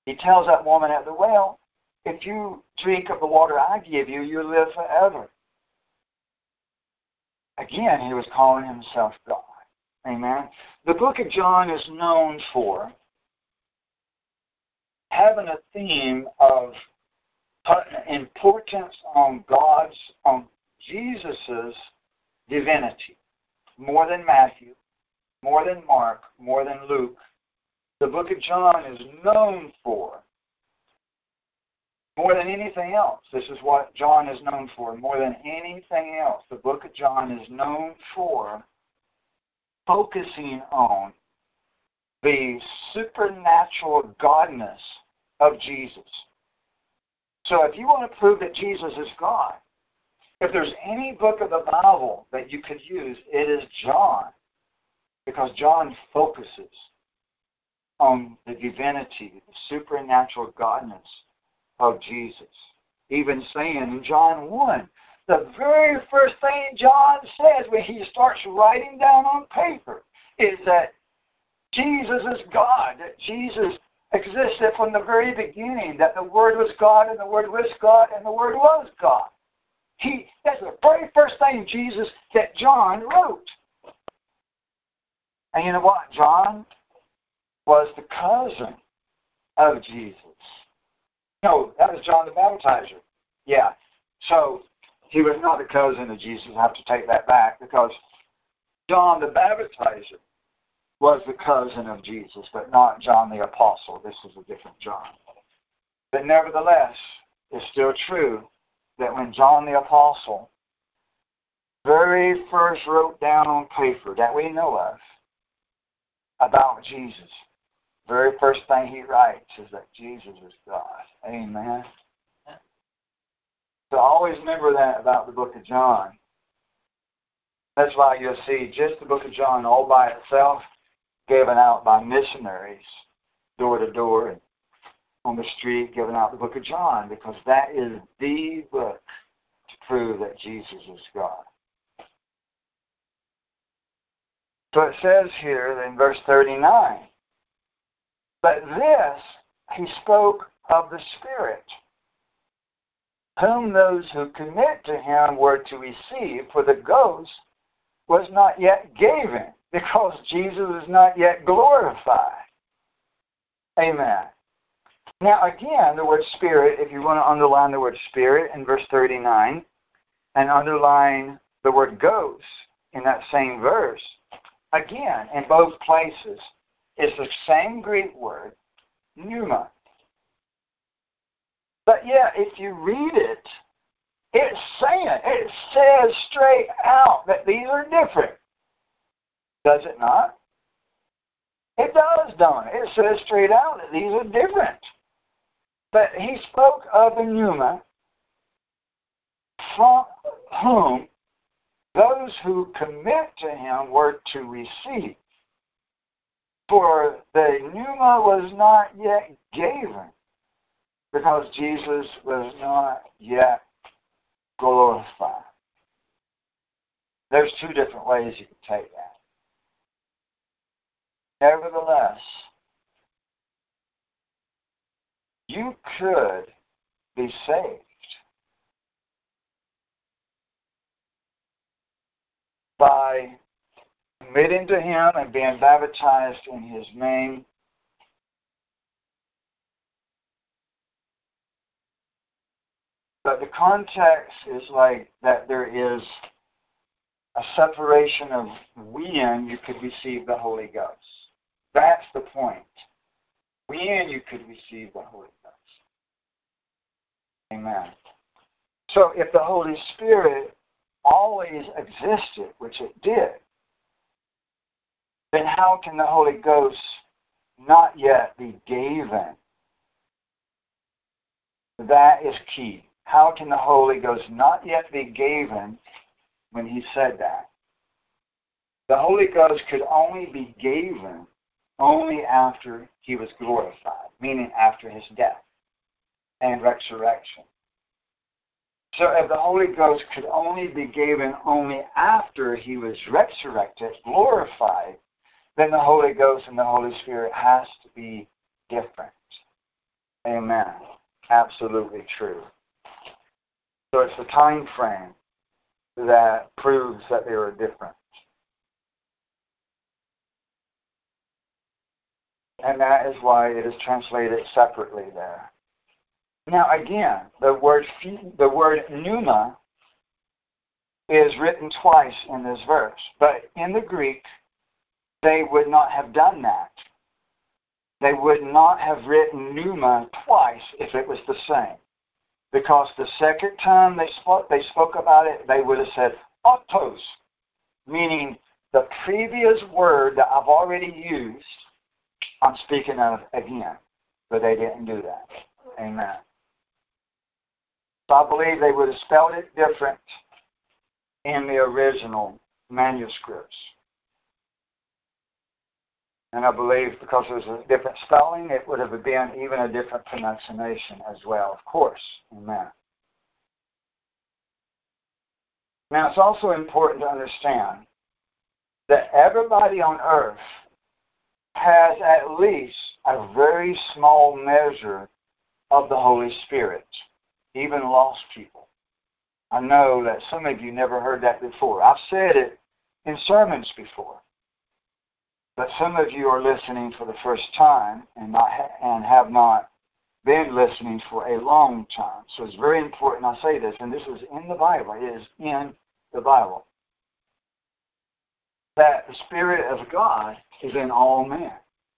He tells that woman at the well, if you drink of the water I give you, you live forever. Again, he was calling himself God. Amen. The book of John is known for having a theme of importance on God's, on Jesus's divinity, more than Matthew, more than Mark, more than Luke, the book of John is known for. More than anything else, this is what John is known for. More than anything else, the book of John is known for focusing on the supernatural godness of Jesus. So if you want to prove that Jesus is God, if there's any book of the Bible that you could use, it is John. Because John focuses on the divinity, the supernatural godness of Jesus. Even saying in John 1, the very first thing John says when he starts writing down on paper is that Jesus is God, that Jesus existed from the very beginning, that the Word was God and the Word was God and the Word was God. He that's the very first thing Jesus that John wrote. And you know what? John was the cousin of Jesus. No, that was John the Baptizer. Yeah. So he was not the cousin of Jesus. I have to take that back because John the Baptizer was the cousin of Jesus, but not John the Apostle. This is a different John. But nevertheless, it's still true that when John the Apostle very first wrote down on paper that we know of about Jesus, very first thing he writes is that Jesus is God. Amen. So always remember that about the book of John. That's why you'll see just the book of John all by itself given out by missionaries door to door and on the street giving out the book of John because that is the book to prove that Jesus is God. So it says here in verse 39, but this he spoke of the Spirit, whom those who commit to him were to receive, for the ghost was not yet given [LAUGHS] because Jesus is not yet glorified. Amen. Now, again, the word spirit, if you want to underline the word spirit in verse 39 and underline the word ghost in that same verse, again, in both places, it's the same Greek word, pneuma. But yeah, if you read it, it's saying, it says straight out that these are different. Does it not? It does, don't it? It says straight out that these are different. But he spoke of the pneuma from whom those who commit to him were to receive. For the pneuma was not yet given because Jesus was not yet glorified. There's two different ways you can take that. Nevertheless, you could be saved by committing to Him and being baptized in His name. But the context is like that there is a separation of when you could receive the Holy Ghost. That's the point. When you could receive the Holy Ghost. Amen. So if the Holy Spirit always existed, which it did, then how can the Holy Ghost not yet be given? That is key. How can the Holy Ghost not yet be given when he said that? The Holy Ghost could only be given only after he was glorified, meaning after his death and resurrection. So if the Holy Ghost could only be given only after he was resurrected, glorified, then the Holy Ghost and the Holy Spirit has to be different. Amen. Absolutely true. So it's the time frame that proves that they are different. And that is why it is translated separately there. Now again, the word the word pneuma is written twice in this verse, but in the Greek they would not have done that. they would not have written pneuma twice if it was the same. Because the second time they spoke, they spoke about it, they would have said autos, meaning the previous word that I've already used, I'm speaking of again. But they didn't do that. Amen. So I believe they would have spelled it different in the original manuscripts. And I believe because it was a different spelling, it would have been even a different pronunciation as well, of course. Amen. Now, it's also important to understand that everybody on earth has at least a very small measure of the Holy Spirit, even lost people. I know that some of you never heard that before. I've said it in sermons before. But some of you are listening for the first time and not and have not been listening for a long time. So it's very important I say this, and this is in the Bible. It is in the Bible. That the Spirit of God is in all men.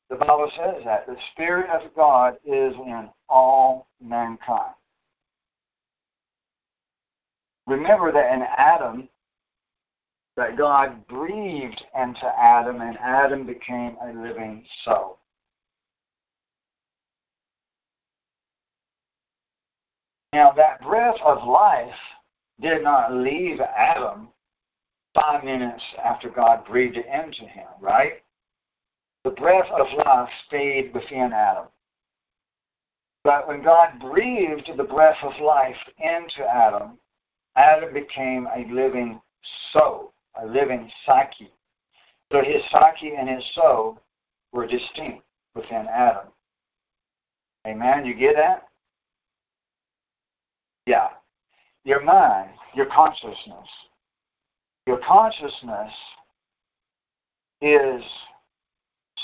The Bible says that. The Spirit of God is in all mankind. Remember that in Adam, that God breathed into Adam, and Adam became a living soul. Now, that breath of life did not leave Adam five minutes after God breathed it into him, right? The breath of life stayed within Adam. But when God breathed the breath of life into Adam, Adam became a living soul a living psyche. So his psyche and his soul were distinct within Adam. Amen. You get that? Yeah. Your mind, your consciousness. Your consciousness is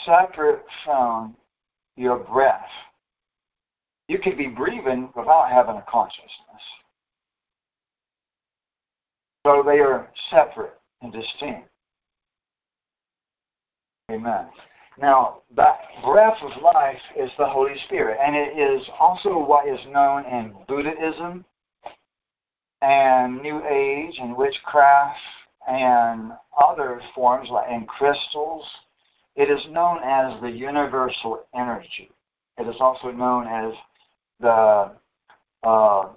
separate from your breath. You could be breathing without having a consciousness. So they are separate and. Amen. Now, that breath of life is the Holy Spirit, and it is also what is known in Buddhism and New Age and witchcraft and other forms like in crystals. It is known as the universal energy. It is also known as the uh,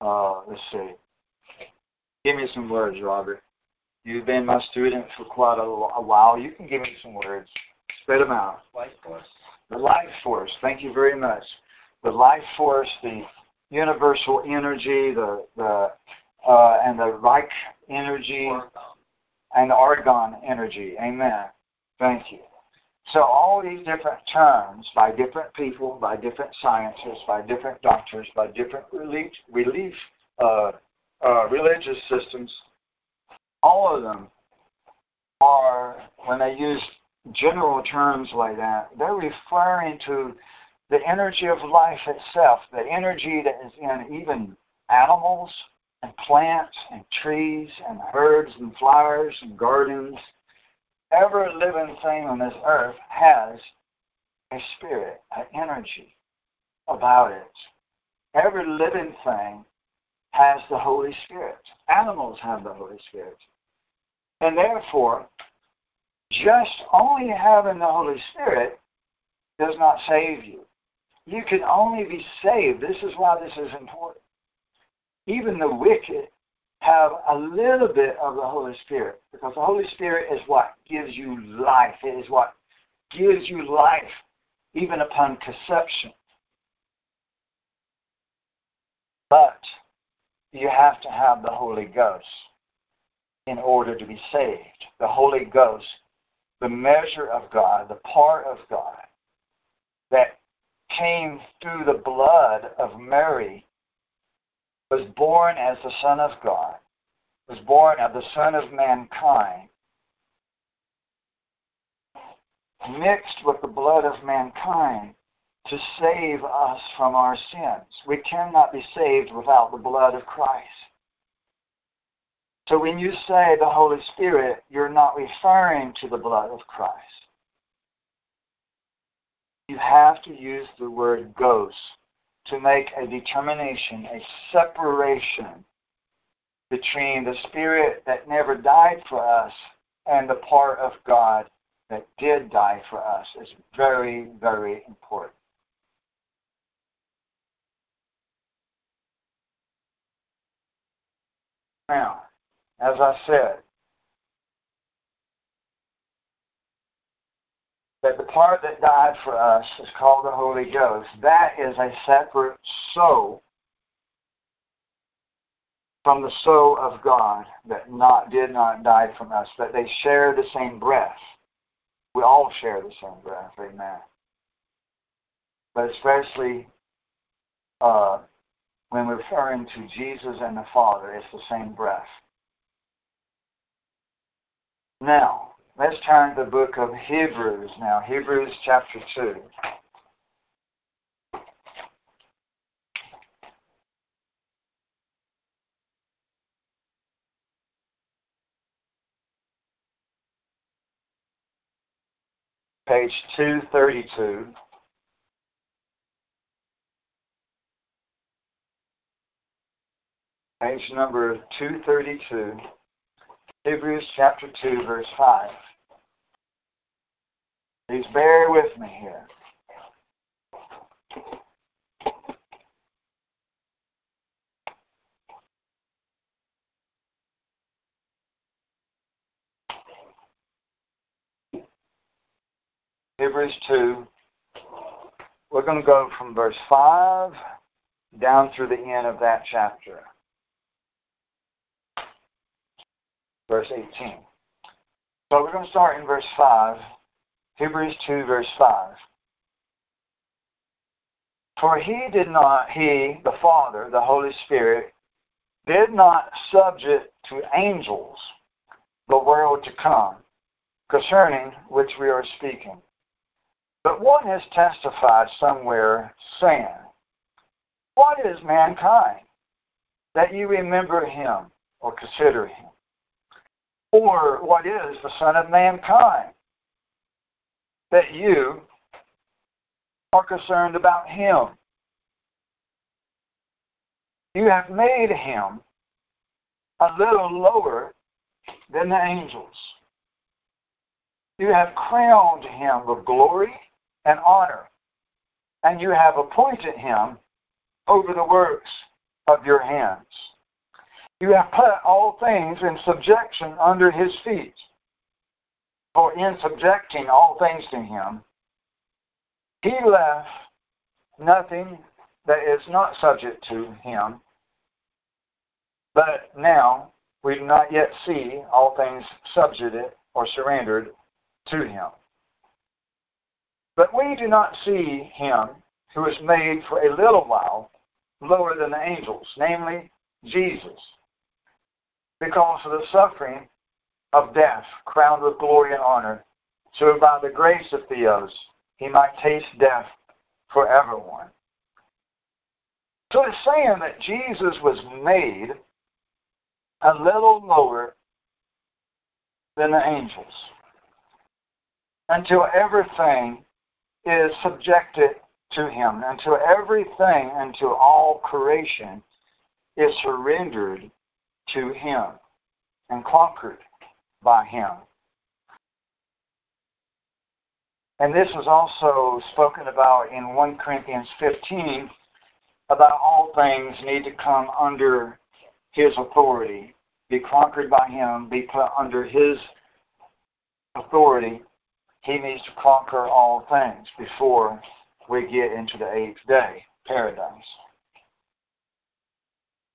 uh, let's see. Give me some words, Robert. You've been my student for quite a, a while. You can give me some words. Spit them out. Life force. The life force. Thank you very much. The life force, the universal energy, the the uh, and the Reich energy, and the orgone energy. Amen. Thank you. So all these different terms by different people, by different scientists, by different doctors, by different relief, relief uh, uh, religious systems all of them are, when they use general terms like that, they're referring to the energy of life itself, the energy that is in even animals and plants and trees and herbs and flowers and gardens. Every living thing on this earth has a spirit, an energy about it. Every living thing has the Holy Spirit. Animals have the Holy Spirit. And therefore, just only having the Holy Spirit does not save you. You can only be saved. This is why this is important. Even the wicked have a little bit of the Holy Spirit because the Holy Spirit is what gives you life. It is what gives you life even upon conception. But you have to have the Holy Ghost in order to be saved. The Holy Ghost, the measure of God, the part of God that came through the blood of Mary, was born as the Son of God, was born of the Son of mankind, mixed with the blood of mankind to save us from our sins. We cannot be saved without the blood of Christ. So when you say the Holy Spirit, you're not referring to the blood of Christ. you have to use the word ghost to make a determination, a separation between the spirit that never died for us and the part of God that did die for us is very, very important. Now, as I said, that the part that died for us is called the Holy Ghost. That is a separate soul from the soul of God that not did not die from us, that they share the same breath. We all share the same breath, amen. But especially uh, when referring to Jesus and the Father, it's the same breath. Now, let's turn to the book of Hebrews now, Hebrews chapter 2. Page 232. Page number 232. Hebrews chapter 2, verse 5. Please bear with me here. Hebrews 2. We're going to go from verse 5 down through the end of that chapter. Verse 18. So we're going to start in verse 5. Hebrews 2, verse 5. For he did not, he, the Father, the Holy Spirit, did not subject to angels the world to come, concerning which we are speaking. But one has testified somewhere, saying, What is mankind that you remember him or consider him? Or what is the Son of mankind that you are concerned about him? You have made him a little lower than the angels. You have crowned him with glory and honor, and you have appointed him over the works of your hands. You have put all things in subjection under his feet. For in subjecting all things to him, he left nothing that is not subject to him. But now we do not yet see all things subjected or surrendered to him. But we do not see him who is made for a little while lower than the angels, namely Jesus, because of the suffering of death, crowned with glory and honor, so by the grace of Theos he might taste death for everyone. So it's saying that Jesus was made a little lower than the angels until everything is subjected to him, until everything, until all creation is surrendered to him and conquered by him. And this is also spoken about in 1 Corinthians 15 about all things need to come under his authority, be conquered by him, be put under his authority. He needs to conquer all things before we get into the eighth day, paradise.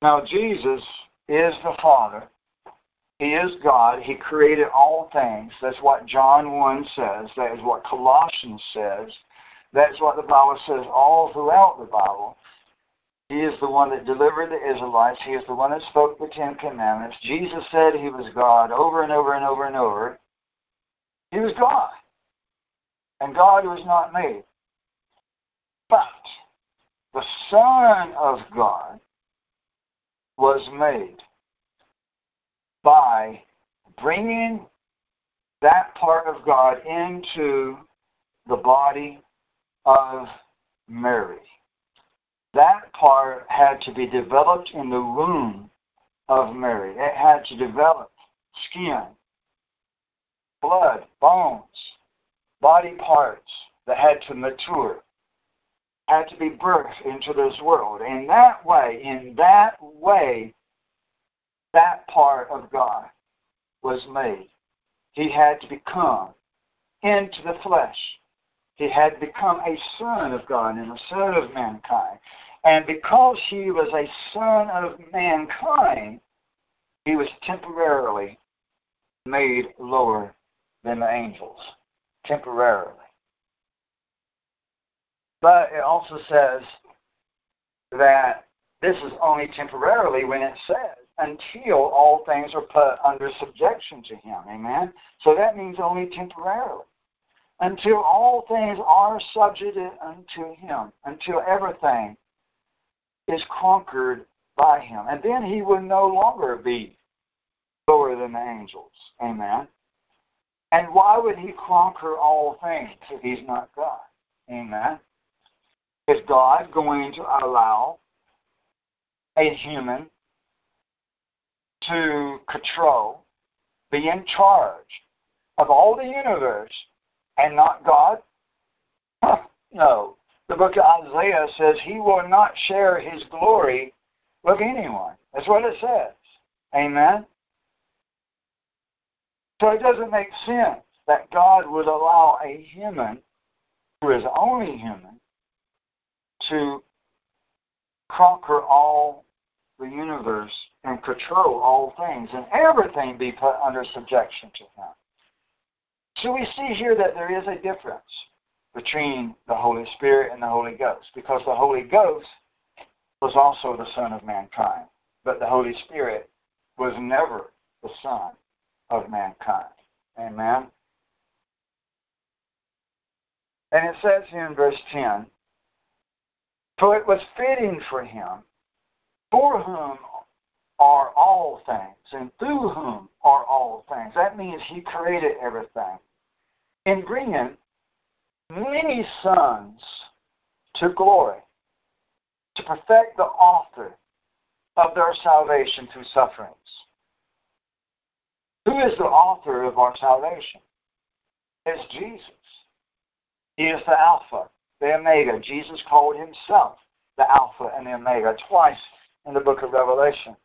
Now, Jesus is the Father. He is God. He created all things. That's what John 1 says. That is what Colossians says. That's what the Bible says all throughout the Bible. He is the one that delivered the Israelites. He is the one that spoke the Ten Commandments. Jesus said he was God over and over and over and over. He was God. And God was not made. But the Son of God was made by bringing that part of God into the body of Mary. That part had to be developed in the womb of Mary. It had to develop skin, blood, bones, body parts that had to mature, had to be birthed into this world. In that way, in that way, that part of God was made. He had to become into the flesh. He had become a son of God and a son of mankind. And because he was a son of mankind, he was temporarily made lower than the angels. Temporarily. But it also says that this is only temporarily when it says until all things are put under subjection to him. Amen? So that means only temporarily. Until all things are subjected unto him, until everything is conquered by him. And then he will no longer be lower than the angels. Amen? And why would he conquer all things if he's not God? Amen? Is God going to allow a human to control, be in charge of all the universe and not God? [LAUGHS] no. The book of Isaiah says he will not share his glory with anyone. That's what it says. Amen? So it doesn't make sense that God would allow a human, who is only human, to conquer all the universe and control all things and everything be put under subjection to him. So we see here that there is a difference between the Holy Spirit and the Holy Ghost because the Holy Ghost was also the Son of mankind, but the Holy Spirit was never the Son of mankind. Amen. And it says here in verse 10 For it was fitting for him, for whom are all things, and through whom are all things. That means he created everything. In bringing many sons to glory, to perfect the author of their salvation through sufferings. Who is the author of our salvation? It's Jesus. He is the Alpha, the Omega. Jesus called himself the Alpha and the Omega twice in the book of Revelation.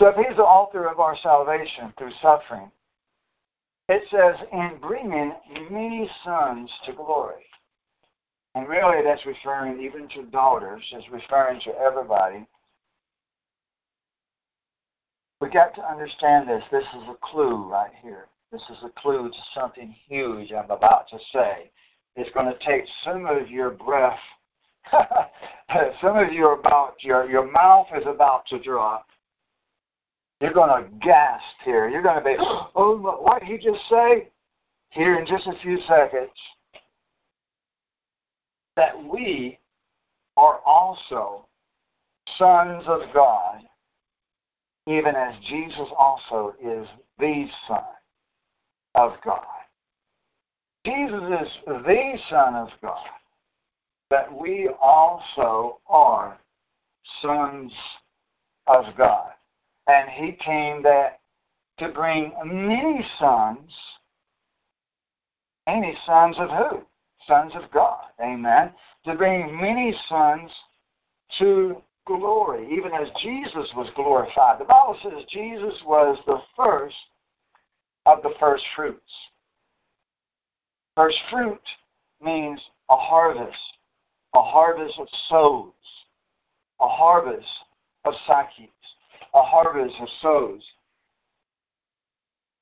So if he's the author of our salvation through suffering, it says, in bringing many sons to glory. And really that's referring even to daughters, it's referring to everybody. We got to understand this. This is a clue right here. This is a clue to something huge I'm about to say. It's going to take some of your breath. [LAUGHS] some of you are about your your mouth is about to drop. You're going to gasp here. You're going to be, [GASPS] oh, what did he just say? Here in just a few seconds, that we are also sons of God, even as Jesus also is the Son of God. Jesus is the Son of God, that we also are sons of God. And he came that to bring many sons, many sons of who? Sons of God. Amen. To bring many sons to glory, even as Jesus was glorified. The Bible says Jesus was the first of the first fruits. First fruit means a harvest, a harvest of souls, a harvest of psyches, a harvest of souls.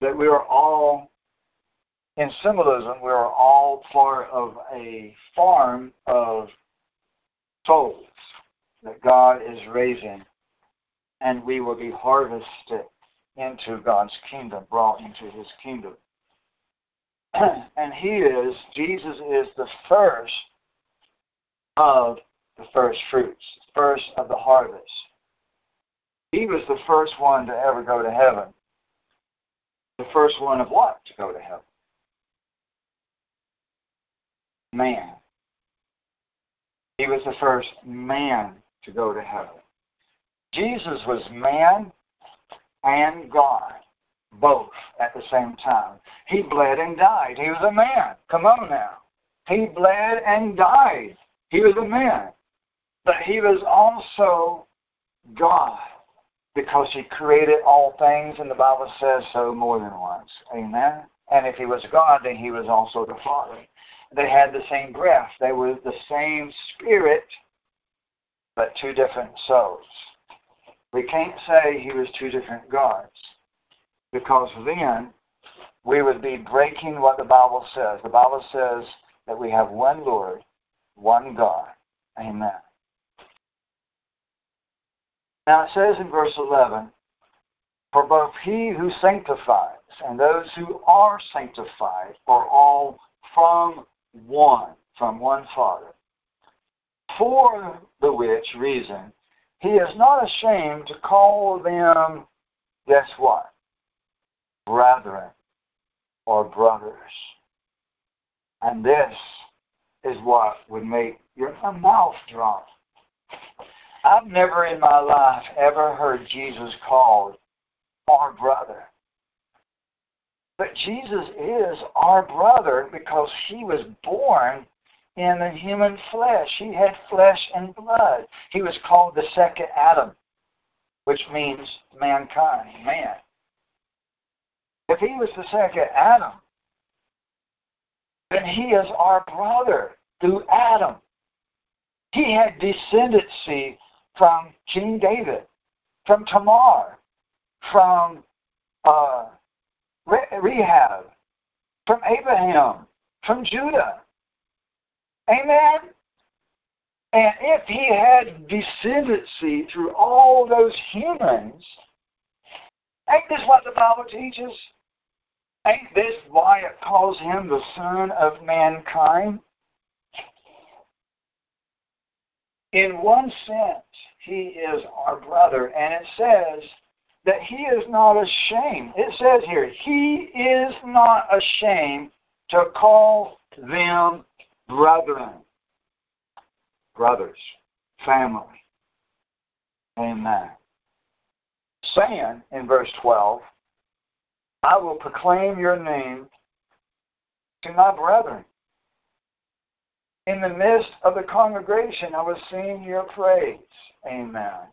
That we are all, in symbolism, we are all part of a farm of souls that God is raising, and we will be harvested into God's kingdom, brought into his kingdom. [CLEARS THROAT] and he is, Jesus is the first of the first fruits, first of the harvest. He was the first one to ever go to heaven. The first one of what to go to heaven? man. He was the first man to go to heaven. Jesus was man and God, both at the same time. He bled and died. He was a man. Come on now. He bled and died. He was a man. But he was also God because he created all things, and the Bible says so more than once. Amen? And if he was God, then he was also the Father. They had the same breath. They were the same spirit, but two different souls. We can't say he was two different gods because then we would be breaking what the Bible says. The Bible says that we have one Lord, one God. Amen. Now it says in verse 11, For both he who sanctifies and those who are sanctified are all from one, from one Father. For the which reason he is not ashamed to call them, guess what? Brethren or brothers. And this is what would make your mouth drop. I've never in my life ever heard Jesus called our brother. But Jesus is our brother because he was born in the human flesh. He had flesh and blood. He was called the second Adam, which means mankind, man. If he was the second Adam, then he is our brother through Adam. He had descendancy from King David, from Tamar, from uh, Rahab, from Abraham, from Judah. Amen? And if he had descendancy through all those humans, ain't this what the Bible teaches? Ain't this why it calls him the son of mankind? In one sense, he is our brother, and it says that he is not ashamed. It says here, he is not ashamed to call them brethren, brothers, family. Amen. Saying in verse 12, I will proclaim your name to my brethren. In the midst of the congregation, I will sing your praise. Amen.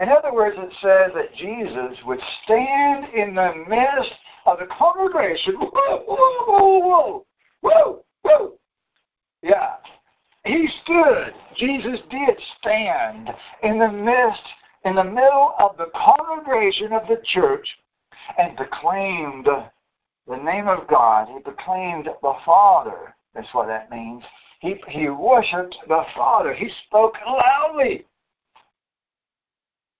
In other words, it says that Jesus would stand in the midst of the congregation. Whoa, whoa, whoa, whoa, whoa, whoa. Yeah. He stood. Jesus did stand in the midst, in the middle of the congregation of the church and proclaimed the name of God. He proclaimed the Father. That's what that means. He, he worshiped the Father. He spoke loudly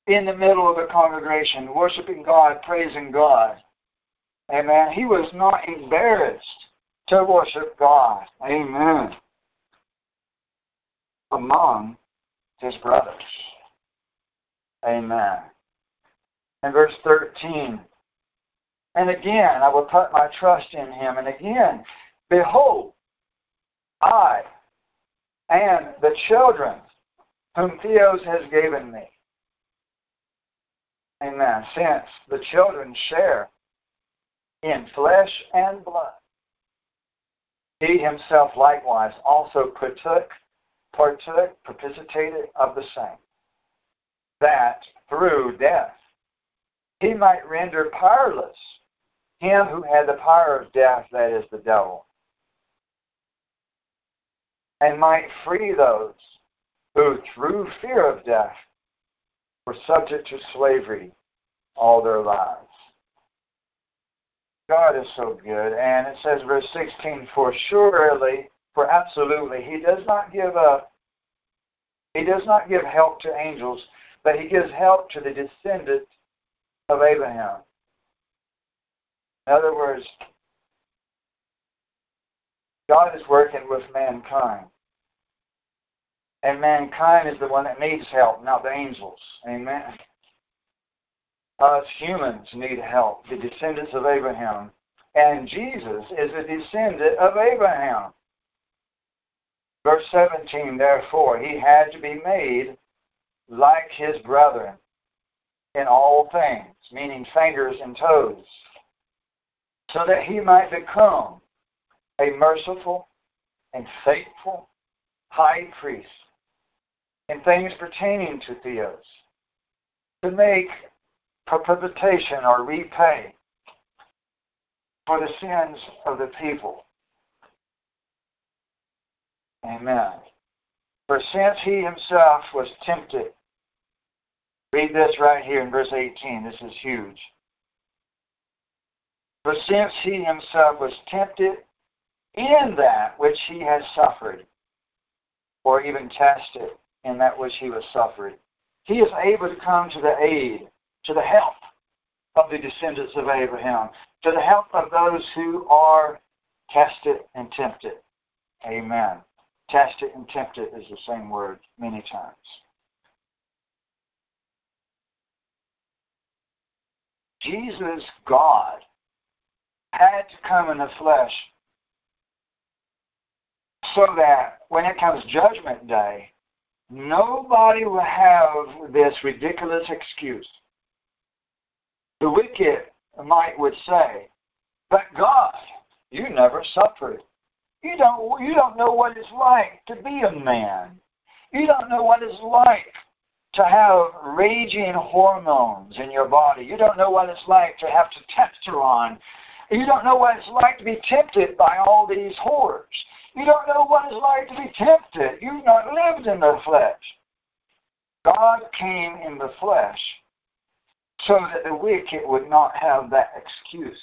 in the middle of the congregation, worshiping God, praising God. Amen. He was not embarrassed to worship God. Amen. Among his brothers. Amen. In verse 13, and again I will put my trust in him. And again, behold, I and the children whom Theos has given me. Amen. Since the children share in flesh and blood, he himself likewise also partook, partook, participated of the same, that through death he might render powerless him who had the power of death, that is the devil, and might free those who, through fear of death, were subject to slavery all their lives. God is so good. And it says, verse 16, for surely, for absolutely, he does not give up. He does not give help to angels, but he gives help to the descendants of Abraham. In other words, God is working with mankind. And mankind is the one that needs help, not the angels. Amen. Us humans need help, the descendants of Abraham. And Jesus is a descendant of Abraham. Verse 17, therefore, he had to be made like his brethren in all things, meaning fingers and toes, so that he might become a merciful and faithful high priest in things pertaining to Theos, to make propitiation or repay for the sins of the people. Amen. For since he himself was tempted, read this right here in verse 18. This is huge. For since he himself was tempted in that which he has suffered, or even tested in that which he was suffered, he is able to come to the aid, to the help of the descendants of Abraham, to the help of those who are tested and tempted. Amen. Tested and tempted is the same word many times. Jesus, God, had to come in the flesh so that when it comes judgment day, nobody will have this ridiculous excuse. The wicked might would say, but God, you never suffered. You don't you don't know what it's like to be a man. You don't know what it's like to have raging hormones in your body. You don't know what it's like to have testosterone. You don't know what it's like to be tempted by all these horrors. You don't know what it's like to be tempted. You've not lived in the flesh. God came in the flesh so that the wicked would not have that excuse.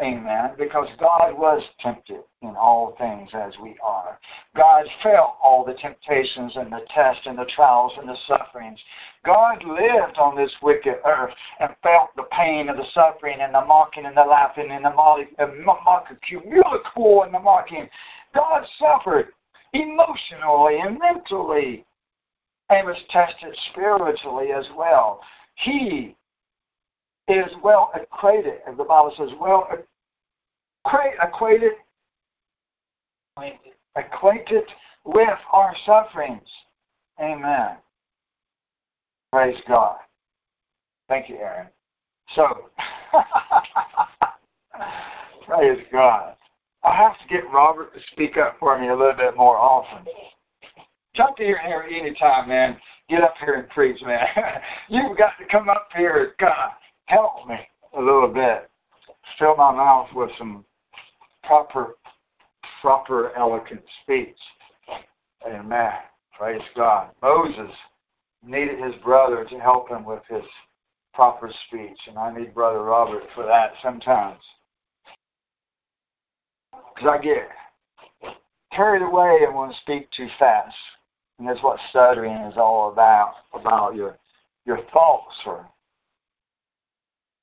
Amen. Because God was tempted in all things as we are. God felt all the temptations and the tests and the trials and the sufferings. God lived on this wicked earth and felt the pain and the suffering and the mocking and the laughing and the uh, mocking and the mocking. God suffered emotionally and mentally and was tested spiritually as well. He is well acquainted, as the Bible says, well acquainted, acquainted with our sufferings. Amen. Praise God. Thank you, Aaron. So, [LAUGHS] praise God. I have to get Robert to speak up for me a little bit more often. Jump in here anytime, man. Get up here and preach, man. [LAUGHS] You've got to come up here God help me a little bit. Fill my mouth with some proper, proper, eloquent speech. Amen. Praise God. Moses needed his brother to help him with his proper speech, and I need Brother Robert for that sometimes. Because I get carried away and want to speak too fast. And that's what stuttering is all about, about your your thoughts or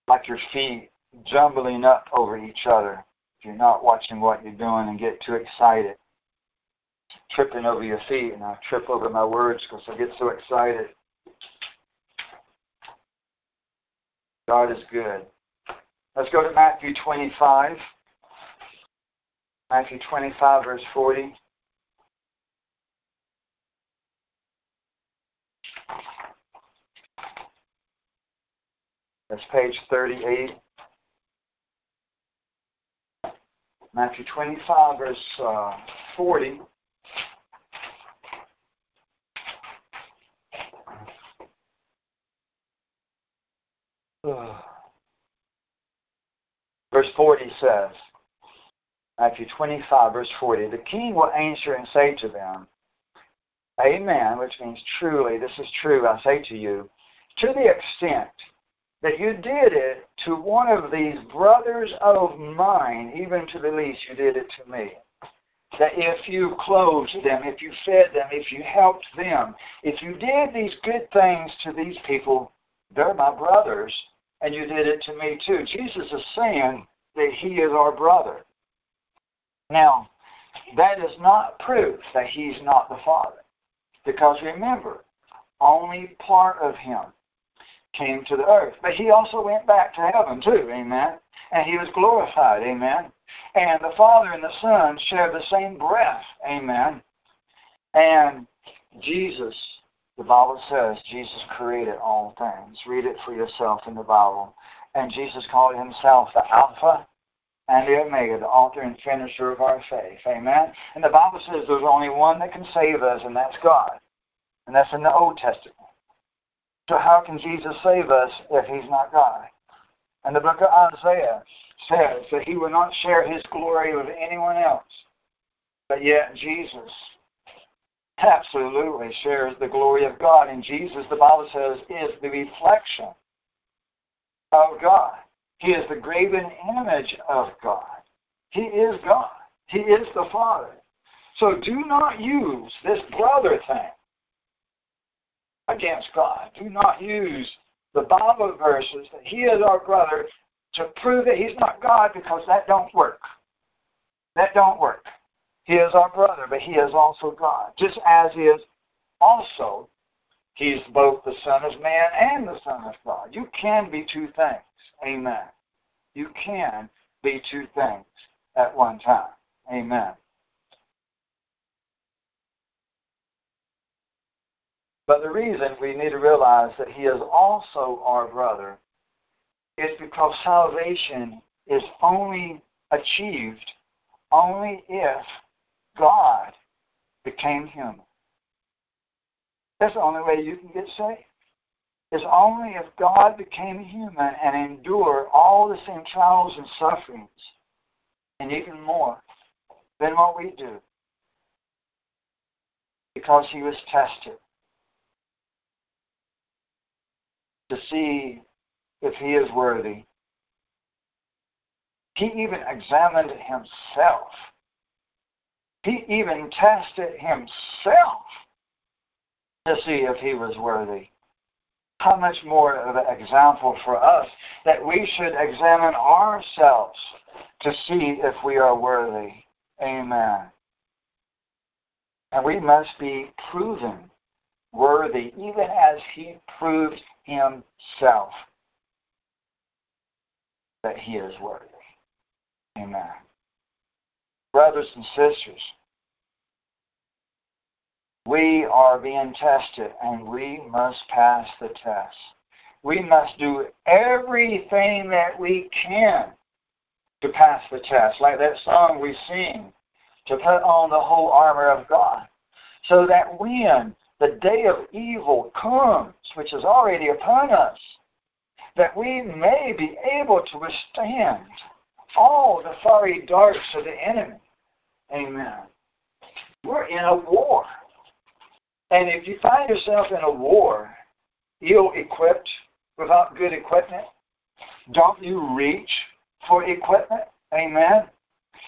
like your feet jumbling up over each other if you're not watching what you're doing and get too excited. Tripping over your feet, and I trip over my words because I get so excited. God is good. Let's go to Matthew 25. Matthew 25, verse 40. That's page 38. Matthew 25, verse uh, 40. [SIGHS] Verse 40 says, Matthew 25, verse 40, the king will answer and say to them, Amen, which means truly, this is true, I say to you, to the extent that you did it to one of these brothers of mine, even to the least, you did it to me. That if you clothed them, if you fed them, if you helped them, if you did these good things to these people, they're my brothers, and you did it to me too. Jesus is saying that he is our brother. Now, that is not proof that he's not the Father. Because remember, only part of him came to the earth. But he also went back to heaven too, amen. And he was glorified, amen. And the Father and the Son share the same breath, amen. And Jesus, the Bible says, Jesus created all things. Read it for yourself in the Bible. And Jesus called himself the Alpha and the Omega, the author and finisher of our faith. Amen. And the Bible says there's only one that can save us, and that's God. And that's in the Old Testament. So how can Jesus save us if he's not God? And the book of Isaiah says that he will not share his glory with anyone else. But yet Jesus absolutely shares the glory of God. And Jesus, the Bible says, is the reflection of God. He is the graven image of God. He is God. He is the Father. So do not use this brother thing against God. Do not use the Bible verses that He is our brother to prove that He's not God because that don't work. That don't work. He is our brother, but He is also God. Just as He is also, He's both the Son of Man and the Son of God. You can be two things. Amen. You can be two things at one time. Amen. But the reason we need to realize that He is also our brother is because salvation is only achieved only if God became human. That's the only way you can get saved. It's only if God became human and endured all the same trials and sufferings, and even more than what we do, because he was tested to see if he is worthy. He even examined himself. He even tested himself to see if he was worthy. How much more of an example for us that we should examine ourselves to see if we are worthy. Amen. And we must be proven worthy, even as he proved himself that he is worthy. Amen. Brothers and sisters, we are being tested and we must pass the test. We must do everything that we can to pass the test, like that song we sing, to put on the whole armor of God, so that when the day of evil comes, which is already upon us, that we may be able to withstand all the fiery darts of the enemy. Amen. We're in a war. And if you find yourself in a war, ill equipped, without good equipment, don't you reach for equipment? Amen.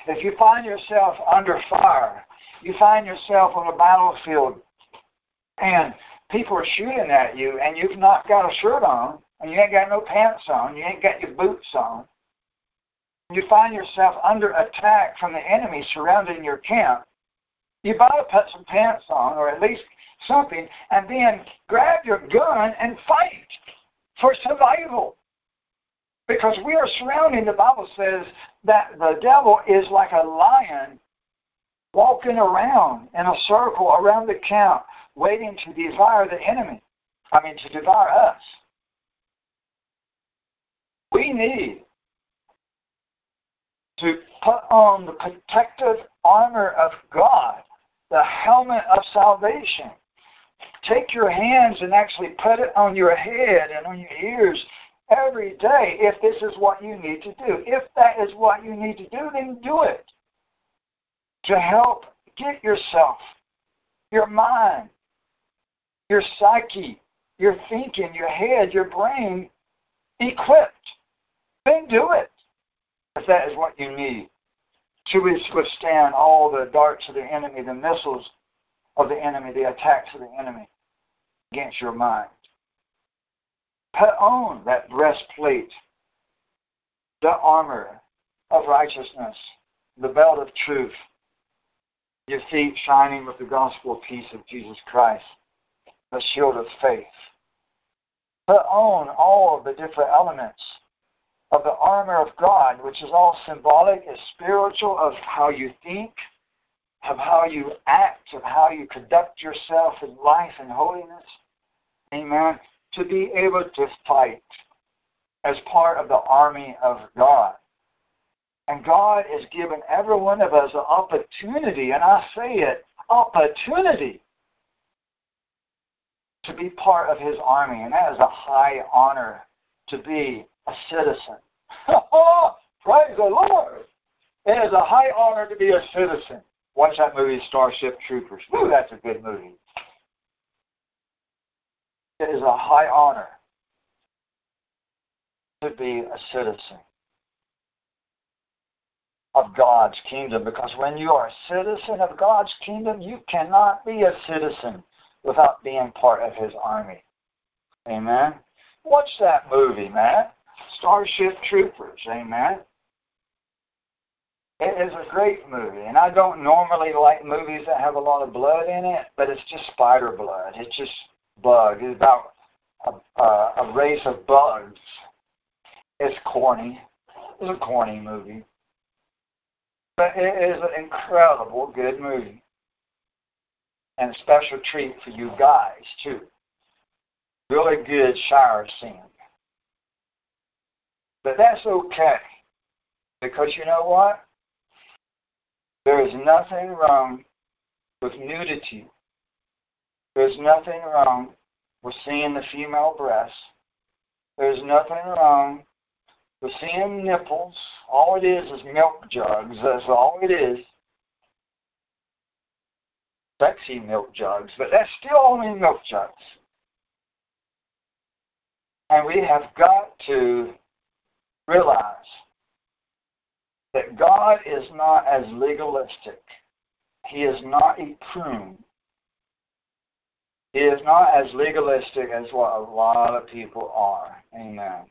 If you find yourself under fire, you find yourself on a battlefield and people are shooting at you and you've not got a shirt on and you ain't got no pants on, you ain't got your boots on, you find yourself under attack from the enemy surrounding your camp, you better put some pants on or at least something and then grab your gun and fight for survival. Because we are surrounding, the Bible says that the devil is like a lion walking around in a circle around the camp, waiting to devour the enemy. I mean, to devour us. We need to put on the protective armor of God, the helmet of salvation. Take your hands and actually put it on your head and on your ears every day if this is what you need to do. If that is what you need to do, then do it. To help get yourself, your mind, your psyche, your thinking, your head, your brain equipped. Then do it if that is what you need to withstand all the darts of the enemy, the missiles of the enemy, the attacks of the enemy against your mind. Put on that breastplate, the armor of righteousness, the belt of truth, your feet shining with the gospel peace of Jesus Christ, the shield of faith. Put on all of the different elements of the armor of God, which is all symbolic, is spiritual of how you think, of how you act, of how you conduct yourself in life and holiness. Amen. To be able to fight as part of the army of God. And God has given every one of us an opportunity, and I say it, opportunity to be part of his army. And that is a high honor to be a citizen. [LAUGHS] Praise the Lord. It is a high honor to be a citizen. Watch that movie, Starship Troopers. Ooh, that's a good movie. It is a high honor to be a citizen of God's kingdom because when you are a citizen of God's kingdom, you cannot be a citizen without being part of his army. Amen. Watch that movie, man. Starship Troopers. Amen. It is a great movie, and I don't normally like movies that have a lot of blood in it, but it's just spider blood. It's just bug. It's about a, a, a race of bugs. It's corny. It's a corny movie. But it is an incredible good movie. And a special treat for you guys, too. Really good shower scene. But that's okay. Because you know what? There is nothing wrong with nudity. There's nothing wrong with seeing the female breast. There's nothing wrong with seeing nipples. All it is is milk jugs. That's all it is. Sexy milk jugs, but that's still only milk jugs. And we have got to realize that God is not as legalistic. He is not a prune. He is not as legalistic as what a lot of people are. Amen.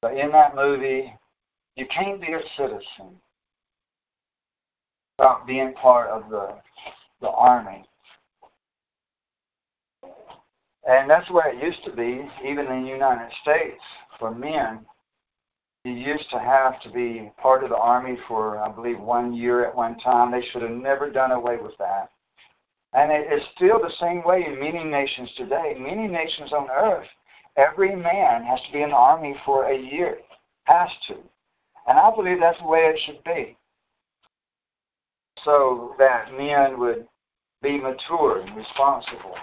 But in that movie, you can't be a citizen without being part of the the army. And that's the way it used to be, even in the United States, for men. You used to have to be part of the army for, I believe, one year at one time. They should have never done away with that. And it is still the same way in many nations today. Many nations on earth Every man has to be in the army for a year. Has to. And I believe that's the way it should be. So that men would be mature and responsible.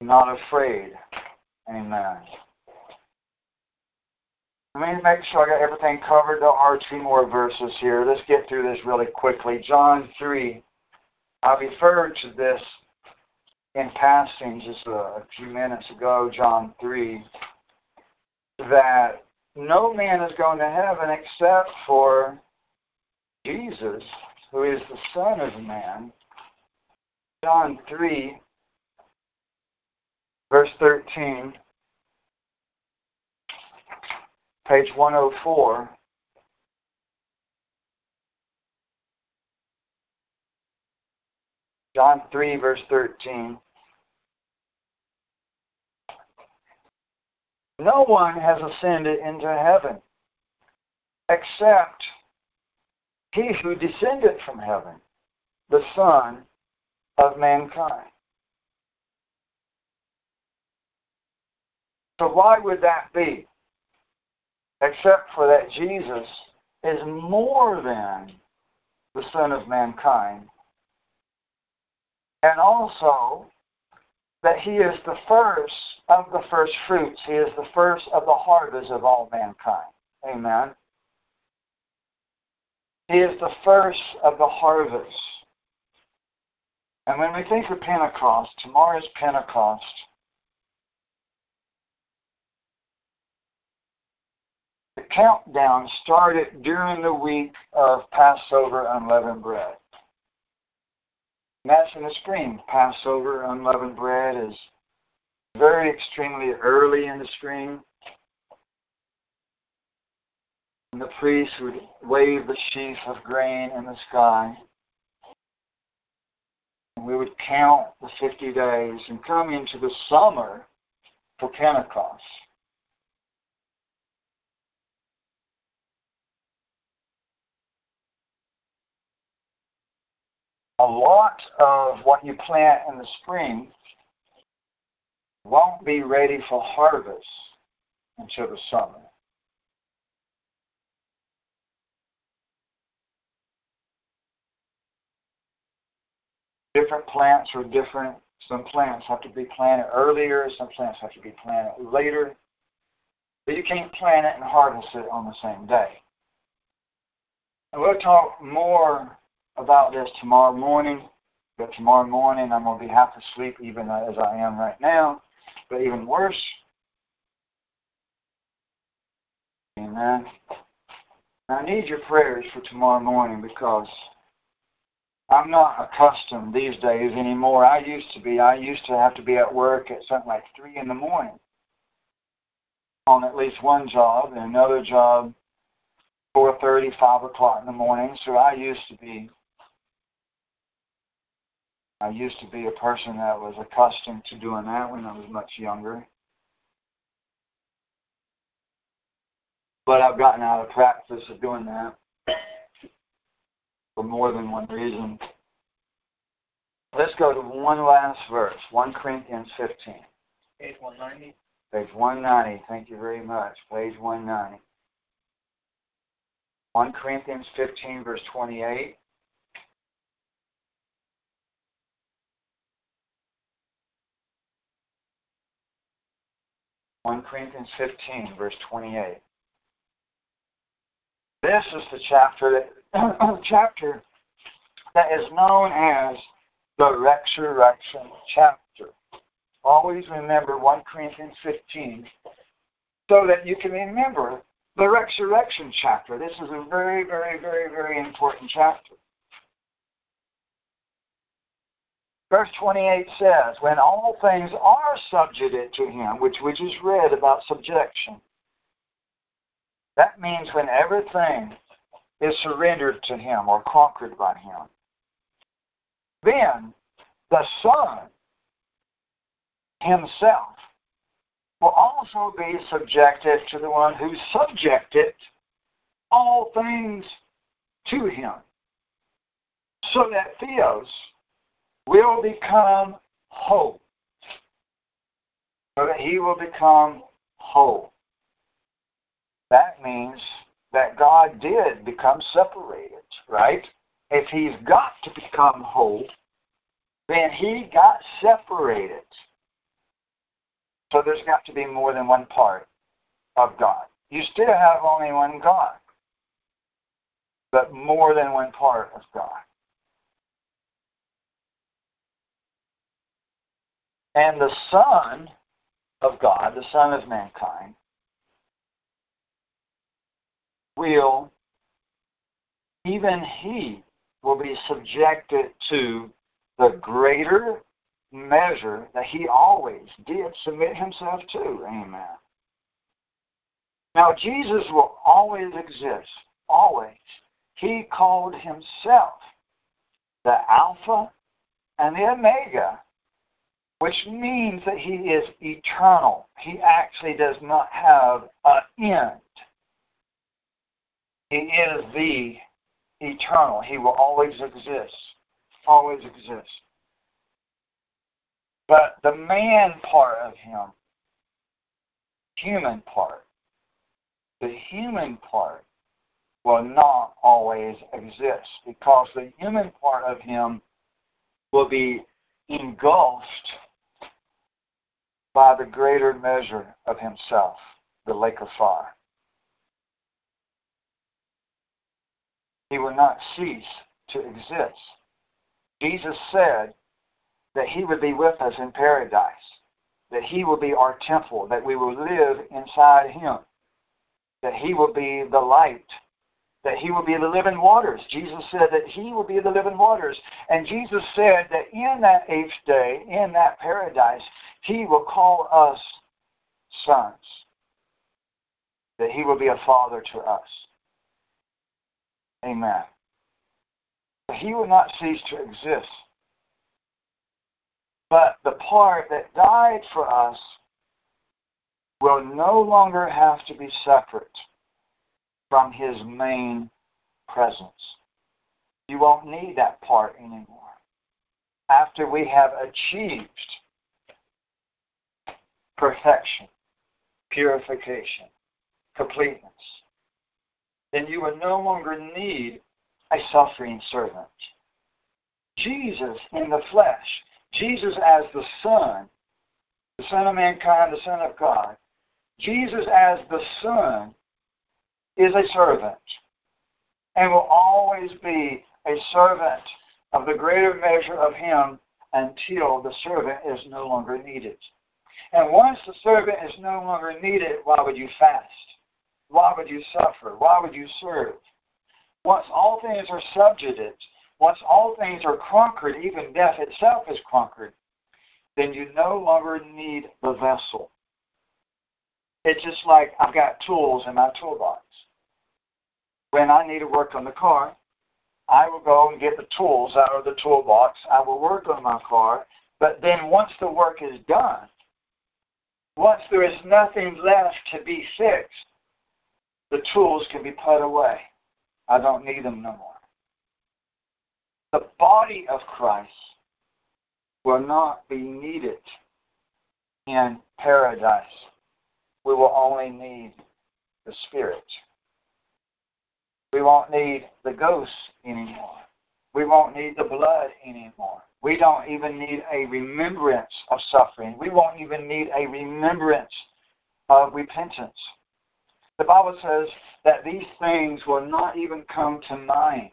Not afraid. Amen. Let me make sure I got everything covered. There are two more verses here. Let's get through this really quickly. John 3. I referred to this in passing just a, a few minutes ago, John 3, that no man is going to heaven except for Jesus, who is the Son of Man. John 3, verse 13, page 104. John 3, verse 13. No one has ascended into heaven except he who descended from heaven, the Son of mankind. So, why would that be? Except for that Jesus is more than the Son of mankind. And also that he is the first of the first fruits. He is the first of the harvest of all mankind. Amen. He is the first of the harvest. And when we think of Pentecost, tomorrow is Pentecost. The countdown started during the week of Passover unleavened bread. Mass in the spring, Passover, unleavened bread is very extremely early in the spring. And the priest would wave the sheaf of grain in the sky. And we would count the 50 days and come into the summer for Pentecost. A lot of what you plant in the spring won't be ready for harvest until the summer. Different plants are different. Some plants have to be planted earlier, some plants have to be planted later. But you can't plant it and harvest it on the same day. And we'll talk more about this tomorrow morning. But tomorrow morning I'm going to be half asleep even as I am right now. But even worse. Amen. I need your prayers for tomorrow morning because I'm not accustomed these days anymore. I used to be. I used to have to be at work at something like 3 in the morning on at least one job and another job 4.30, 5 o'clock in the morning. So I used to be I used to be a person that was accustomed to doing that when I was much younger. But I've gotten out of practice of doing that for more than one reason. Let's go to one last verse, 1 Corinthians 15. Page 190. Page 190. Thank you very much. Page 190. 1 Corinthians 15, verse 28. One Corinthians 15, verse 28. This is the chapter that [CLEARS THROAT] chapter that is known as the resurrection chapter. Always remember 1 Corinthians 15 so that you can remember the resurrection chapter. This is a very, very, very, very important chapter. Verse 28 says, When all things are subjected to him, which we just read about subjection, that means when everything is surrendered to him or conquered by him, then the Son himself will also be subjected to the one who subjected all things to him. So that Theos will become whole. So that he will become whole. That means that God did become separated, right? If he's got to become whole, then he got separated. So there's got to be more than one part of God. You still have only one God, but more than one part of God. And the Son of God, the Son of mankind, will, even he will be subjected to the greater measure that he always did submit himself to. Amen. Now, Jesus will always exist. Always. He called himself the Alpha and the Omega, which means that he is eternal. He actually does not have an end. He is the eternal. He will always exist. Always exist. But the man part of him, human part, the human part will not always exist because the human part of him will be engulfed by the greater measure of himself, the lake of fire. He will not cease to exist. Jesus said that He would be with us in paradise, that He will be our temple, that we will live inside Him, that He will be the light, that He will be the living waters. Jesus said that He will be the living waters. And Jesus said that in that eighth day, in that paradise, He will call us sons, that He will be a father to us. Amen. He will not cease to exist. But the part that died for us will no longer have to be separate from his main presence. You won't need that part anymore. after we have achieved perfection, purification, completeness, then you will no longer need a suffering servant. Jesus in the flesh, Jesus as the Son, the Son of mankind, the Son of God, Jesus as the Son is a servant and will always be a servant of the greater measure of Him until the servant is no longer needed. And once the servant is no longer needed, why would you fast? Why would you suffer? Why would you serve? Once all things are subjugated, once all things are conquered, even death itself is conquered, then you no longer need the vessel. It's just like I've got tools in my toolbox. When I need to work on the car, I will go and get the tools out of the toolbox. I will work on my car. But then once the work is done, once there is nothing left to be fixed, the tools can be put away. I don't need them no more. The body of Christ will not be needed in paradise. We will only need the Spirit. We won't need the ghosts anymore. We won't need the blood anymore. We don't even need a remembrance of suffering. We won't even need a remembrance of repentance. The Bible says that these things will not even come to mind.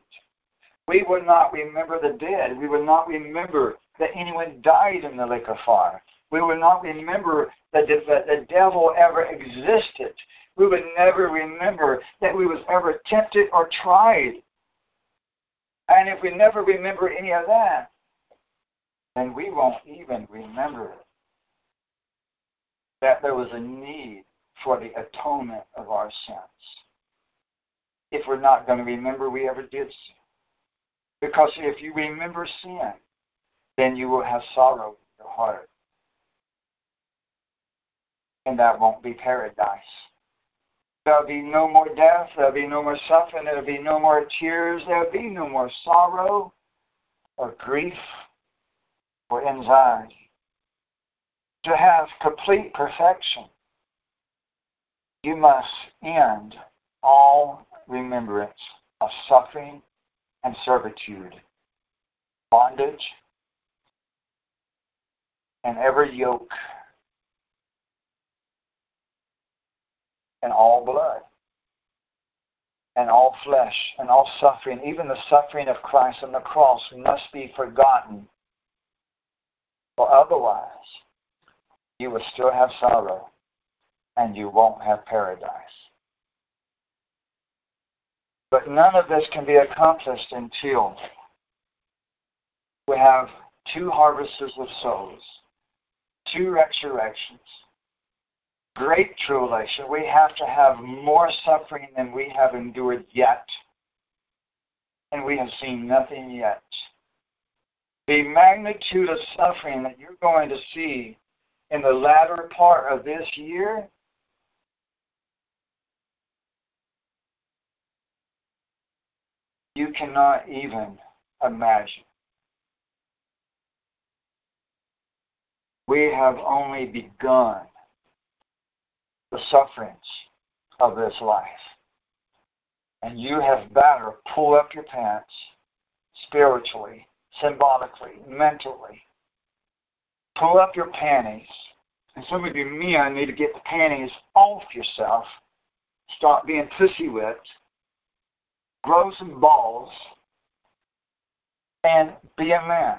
We will not remember the dead. We will not remember that anyone died in the lake of fire. We will not remember that the devil ever existed. We would never remember that we was ever tempted or tried. And if we never remember any of that, then we won't even remember that there was a need for the atonement of our sins. If we're not going to remember we ever did sin. Because if you remember sin, then you will have sorrow in your heart. And that won't be paradise. There'll be no more death. There'll be no more suffering. There'll be no more tears. There'll be no more sorrow or grief or anxiety. To have complete perfection, you must end all remembrance of suffering and servitude, bondage, and every yoke and all blood and all flesh and all suffering, even the suffering of Christ on the cross, must be forgotten. For otherwise, you will still have sorrow and you won't have paradise. But none of this can be accomplished until we have two harvests of souls, two resurrections, great tribulation. We have to have more suffering than we have endured yet. And we have seen nothing yet. The magnitude of suffering that you're going to see in the latter part of this year you cannot even imagine. We have only begun the sufferings of this life. And you have better pull up your pants spiritually, symbolically, mentally. Pull up your panties. And some of you men need to get the panties off yourself. Stop being pussy whipped. Grow some balls. And be a man.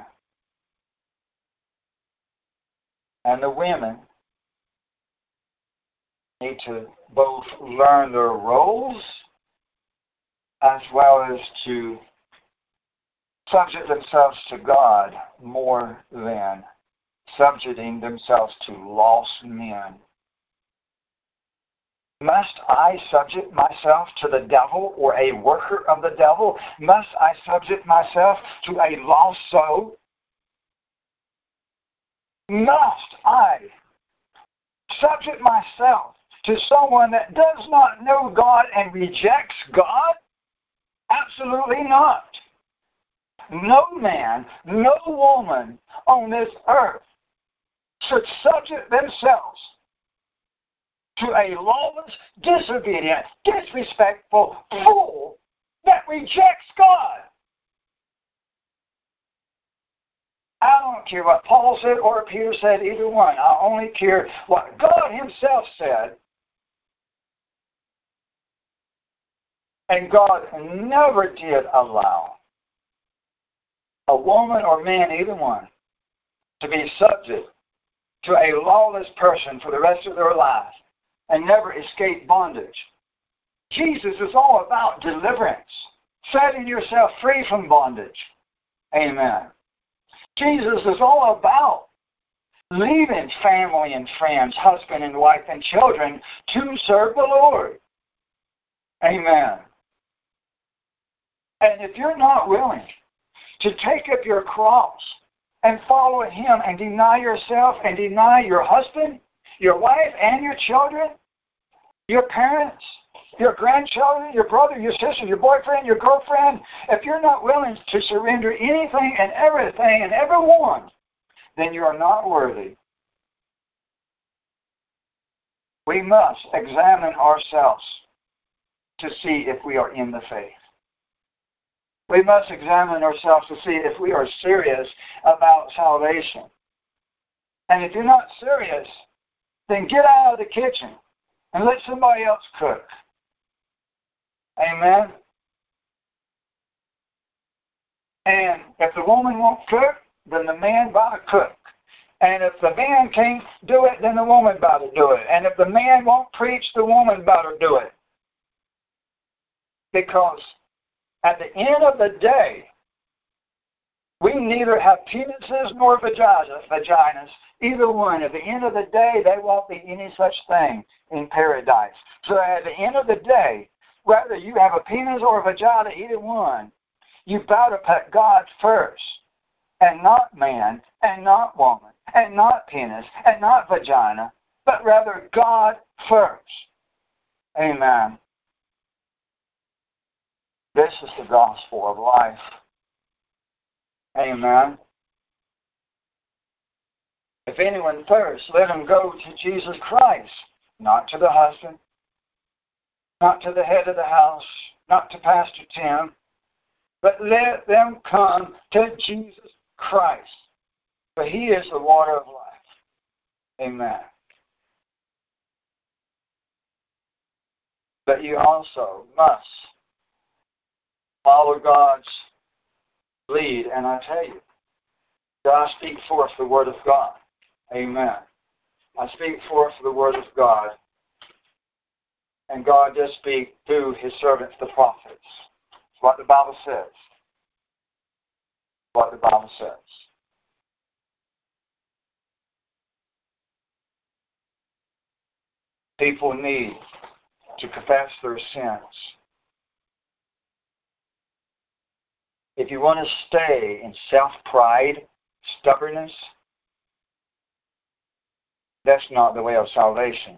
And the women need to both learn their roles as well as to subject themselves to God more than subjecting themselves to lost men. Must I subject myself to the devil or a worker of the devil? Must I subject myself to a lost soul? Must I subject myself to someone that does not know God and rejects God? Absolutely not. no man, no woman on this earth should subject themselves to a lawless, disobedient, disrespectful fool that rejects God. I don't care what Paul said or Peter said, either one. I only care what God Himself said. And God never did allow a woman or man, either one, to be subject to a lawless person for the rest of their life and never escape bondage. Jesus is all about deliverance, setting yourself free from bondage. Amen. Jesus is all about leaving family and friends, husband and wife and children to serve the Lord. Amen. And if you're not willing to take up your cross and follow Him and deny yourself and deny your husband, your wife, and your children, your parents, your grandchildren, your brother, your sister, your boyfriend, your girlfriend, if you're not willing to surrender anything and everything and everyone, then you are not worthy. We must examine ourselves to see if we are in the faith. We must examine ourselves to see if we are serious about salvation. And if you're not serious, then get out of the kitchen and let somebody else cook. Amen. And if the woman won't cook, then the man buy a cook. And if the man can't do it, then the woman better do it. And if the man won't preach, the woman better do it. Because at the end of the day, we neither have penises nor vaginas, vaginas, either one. At the end of the day, there won't be any such thing in paradise. So at the end of the day, whether you have a penis or a vagina, either one, you better put God first, and not man, and not woman, and not penis, and not vagina, but rather God first. Amen. This is the gospel of life. Amen. If anyone thirsts, let him go to Jesus Christ, not to the husband, not to the head of the house, not to Pastor Tim, but let them come to Jesus Christ, for he is the water of life. Amen. But you also must follow God's lead, and I tell you, I speak forth the word of God. Amen. I speak forth the word of God, and God does speak through his servants, the prophets. It's what the Bible says. What the Bible says. People need to confess their sins if you want to stay in self pride, stubbornness, that's not the way of salvation.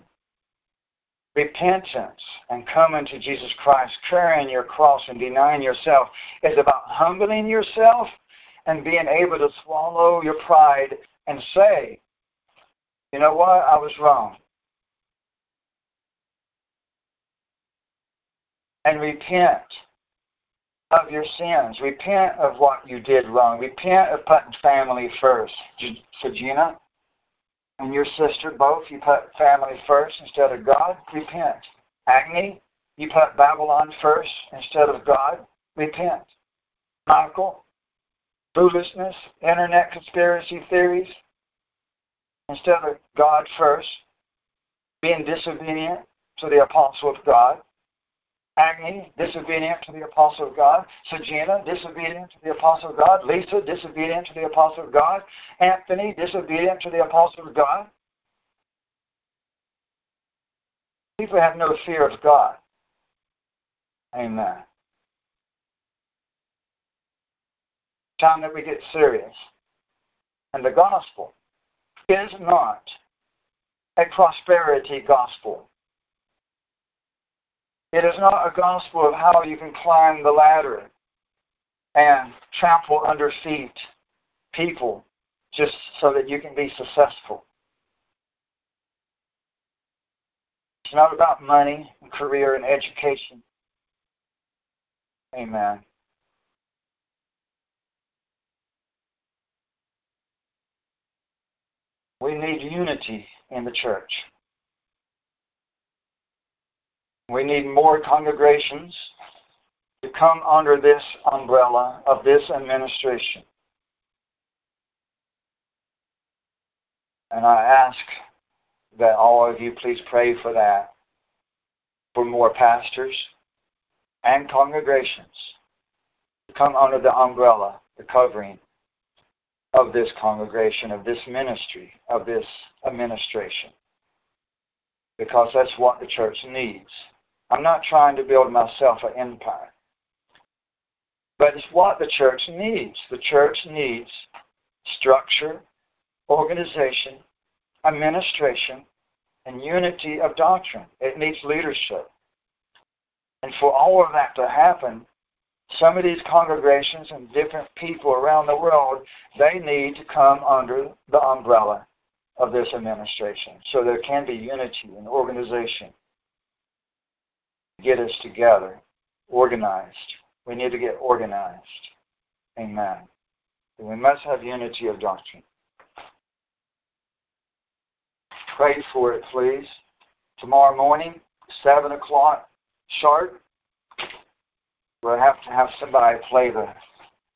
Repentance and coming to Jesus Christ, carrying your cross and denying yourself, is about humbling yourself and being able to swallow your pride and say, you know what, I was wrong. And repent of your sins. Repent of what you did wrong. Repent of putting family first. So Gina and your sister, both, you put family first instead of God. Repent. Agni, you put Babylon first instead of God. Repent. Michael, foolishness, internet conspiracy theories instead of God first. Being disobedient to the apostle of God. Agni, disobedient to the apostle of God. Sajina, disobedient to the apostle of God. Lisa, disobedient to the apostle of God. Anthony, disobedient to the apostle of God. People have no fear of God. Amen. Time that we get serious. And the gospel is not a prosperity gospel. It is not a gospel of how you can climb the ladder and trample under feet people just so that you can be successful. It's not about money and career and education. Amen. We need unity in the church. We need more congregations to come under this umbrella of this administration. And I ask that all of you please pray for that, for more pastors and congregations to come under the umbrella, the covering of this congregation, of this ministry, of this administration. Because that's what the church needs. I'm not trying to build myself an empire. But it's what the church needs. The church needs structure, organization, administration, and unity of doctrine. It needs leadership. And for all of that to happen, some of these congregations and different people around the world, they need to come under the umbrella of this administration. So there can be unity and organization. Get us together, organized. We need to get organized. Amen. We must have unity of doctrine. Pray for it, please. Tomorrow morning, 7 o'clock sharp, we'll have to have somebody play the,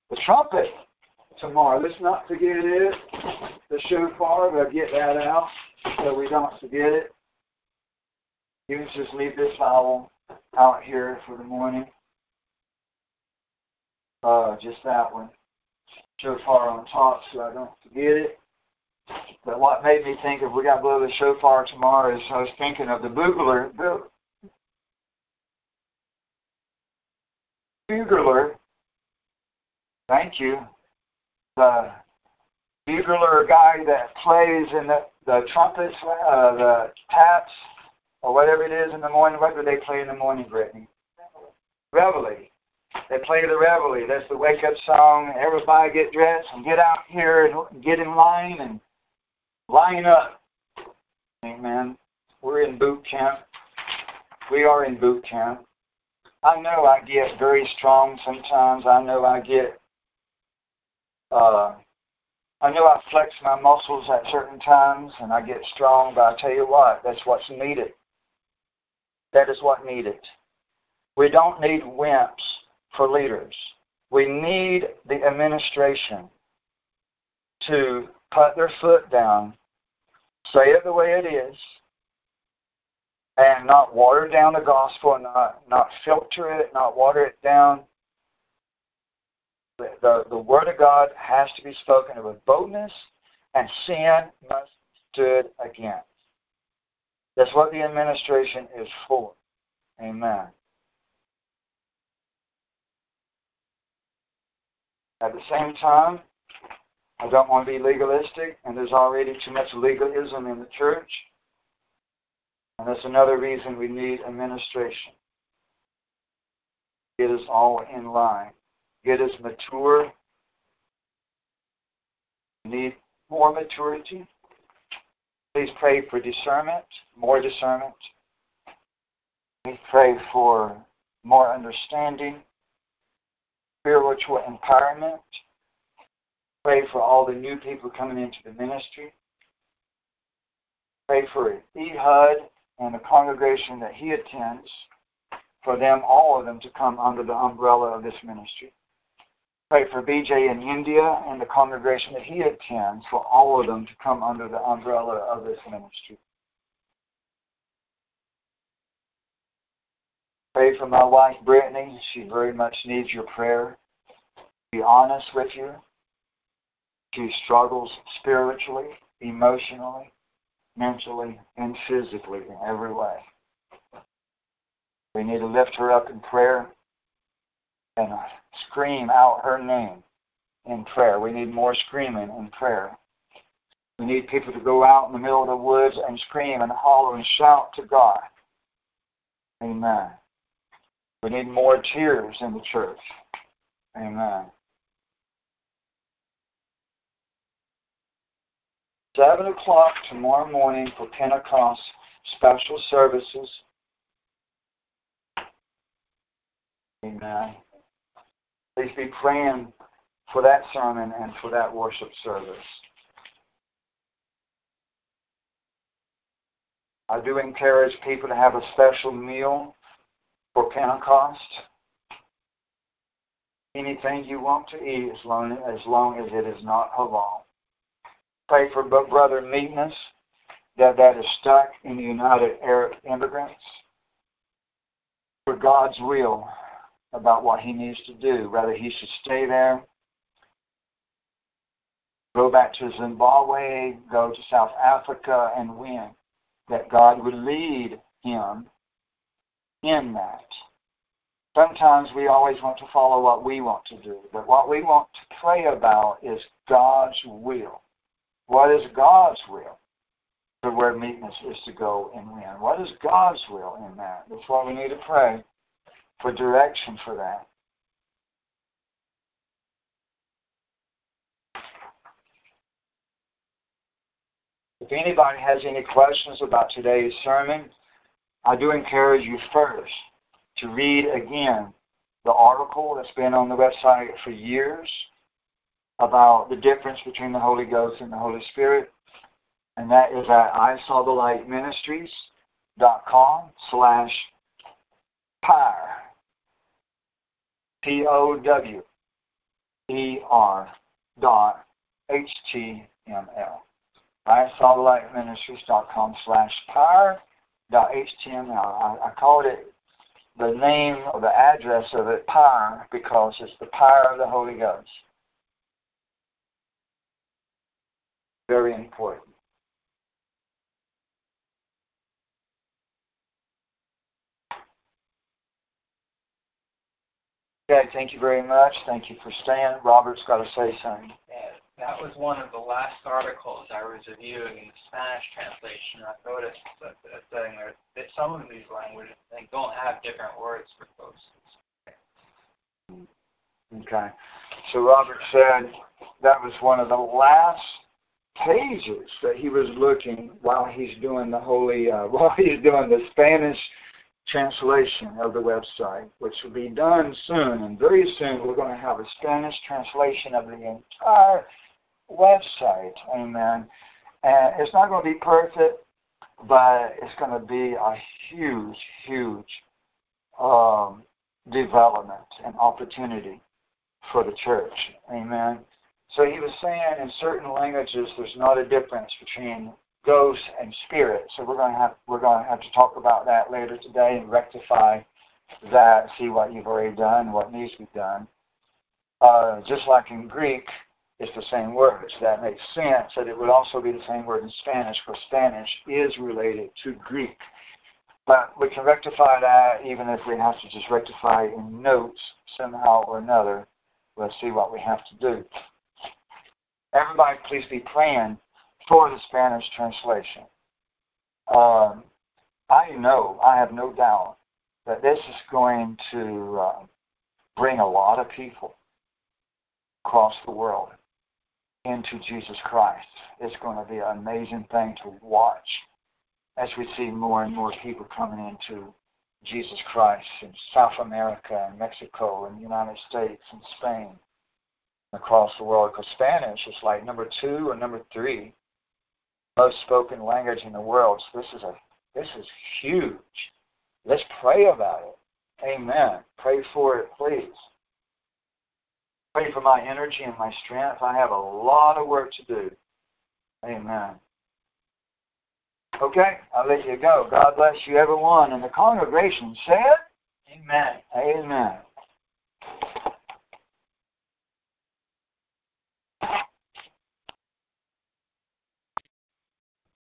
the trumpet tomorrow. Let's not forget it. The shofar, we'll get that out so we don't forget it. You can just leave this vowel out here for the morning. Uh, just that one. Shofar on top so I don't forget it. But what made me think if we got to blow the shofar tomorrow is I was thinking of the bugler. Bugler. Thank you. The bugler guy that plays in the, the trumpets, uh, the taps, or whatever it is in the morning. What do they play in the morning, Brittany? Reveille. They play the reveille. That's the wake up song. Everybody get dressed and get out here and get in line and line up. Amen. We're in boot camp. We are in boot camp. I know I get very strong sometimes. I know I get, uh, I know I flex my muscles at certain times and I get strong, but I tell you what, that's what's needed. That is what needed. We don't need wimps for leaders. We need the administration to put their foot down, say it the way it is, and not water down the gospel, not not filter it, not water it down. The, the, the word of God has to be spoken with boldness, and sin must be stood against. That's what the administration is for. Amen. At the same time, I don't want to be legalistic, and there's already too much legalism in the church. And that's another reason we need administration. Get us all in line. Get us mature. We need more maturity. Please pray for discernment, more discernment. We pray for more understanding, spiritual empowerment. Pray for all the new people coming into the ministry. Pray for Ehud and the congregation that he attends, for them, all of them, to come under the umbrella of this ministry. Pray for BJ in India and the congregation that he attends, for all of them to come under the umbrella of this ministry. Pray for my wife Brittany. She very much needs your prayer. Be honest with you. She struggles spiritually, emotionally, mentally, and physically in every way. We need to lift her up in prayer and scream out her name in prayer. We need more screaming in prayer. We need people to go out in the middle of the woods and scream and holler and shout to God. Amen. We need more tears in the church. Amen. Seven o'clock tomorrow morning for Pentecost special services. Amen. Please be praying for that sermon and for that worship service. I do encourage people to have a special meal for Pentecost. Anything you want to eat as long as, long as it is not halal. Pray for Brother Meekness that, that is stuck in the United Arab Emirates for God's will about what he needs to do, whether he should stay there, go back to Zimbabwe, go to South Africa, and win. That God would lead him in that. Sometimes we always want to follow what we want to do, but what we want to pray about is God's will. What is God's will? For where meekness is to go and win. What is God's will in that? That's why we need to pray for direction for that. If anybody has any questions about today's sermon, I do encourage you first to read again the article that's been on the website for years about the difference between the Holy Ghost and the Holy Spirit. And that is at isawthelightministries.com slash power. P-O-W-E-R dot H-T-M-L. isawthelightministries.com slash power dot html. I, I called it the name or the address of it power because it's the power of the Holy Ghost. Very important. Okay, thank you very much. Thank you for staying. Robert's got to say something. Yeah, that was one of the last articles I was reviewing in the Spanish translation. I noticed that, that, that some of these languages they don't have different words for folks. Okay. So Robert said that was one of the last pages that he was looking while he's doing the holy, uh, [LAUGHS] while he's doing the Spanish translation of the website, which will be done soon. And very soon we're going to have a Spanish translation of the entire website. Amen. And it's not going to be perfect, but it's going to be a huge, huge um, development and opportunity for the church. Amen. So he was saying in certain languages there's not a difference between ghost and spirit. So we're going to have we're going to have to talk about that later today and rectify that, see what you've already done, what needs to be done. Uh, just like in Greek, it's the same words. That makes sense that it would also be the same word in Spanish, because Spanish is related to Greek. But we can rectify that even if we have to just rectify in notes somehow or another. We'll see what we have to do. Everybody, please be praying for the Spanish translation. Um, I know, I have no doubt, that this is going to uh, bring a lot of people across the world into Jesus Christ. It's going to be an amazing thing to watch as we see more and more people coming into Jesus Christ in South America and Mexico and the United States and Spain across the world because Spanish is like number two or number three most spoken language in the world. So this is a this is huge. Let's pray about it. Amen. Pray for it, please. Pray for my energy and my strength. I have a lot of work to do. Amen. Okay, I'll let you go. God bless you, everyone. And the congregation said, Amen. Amen.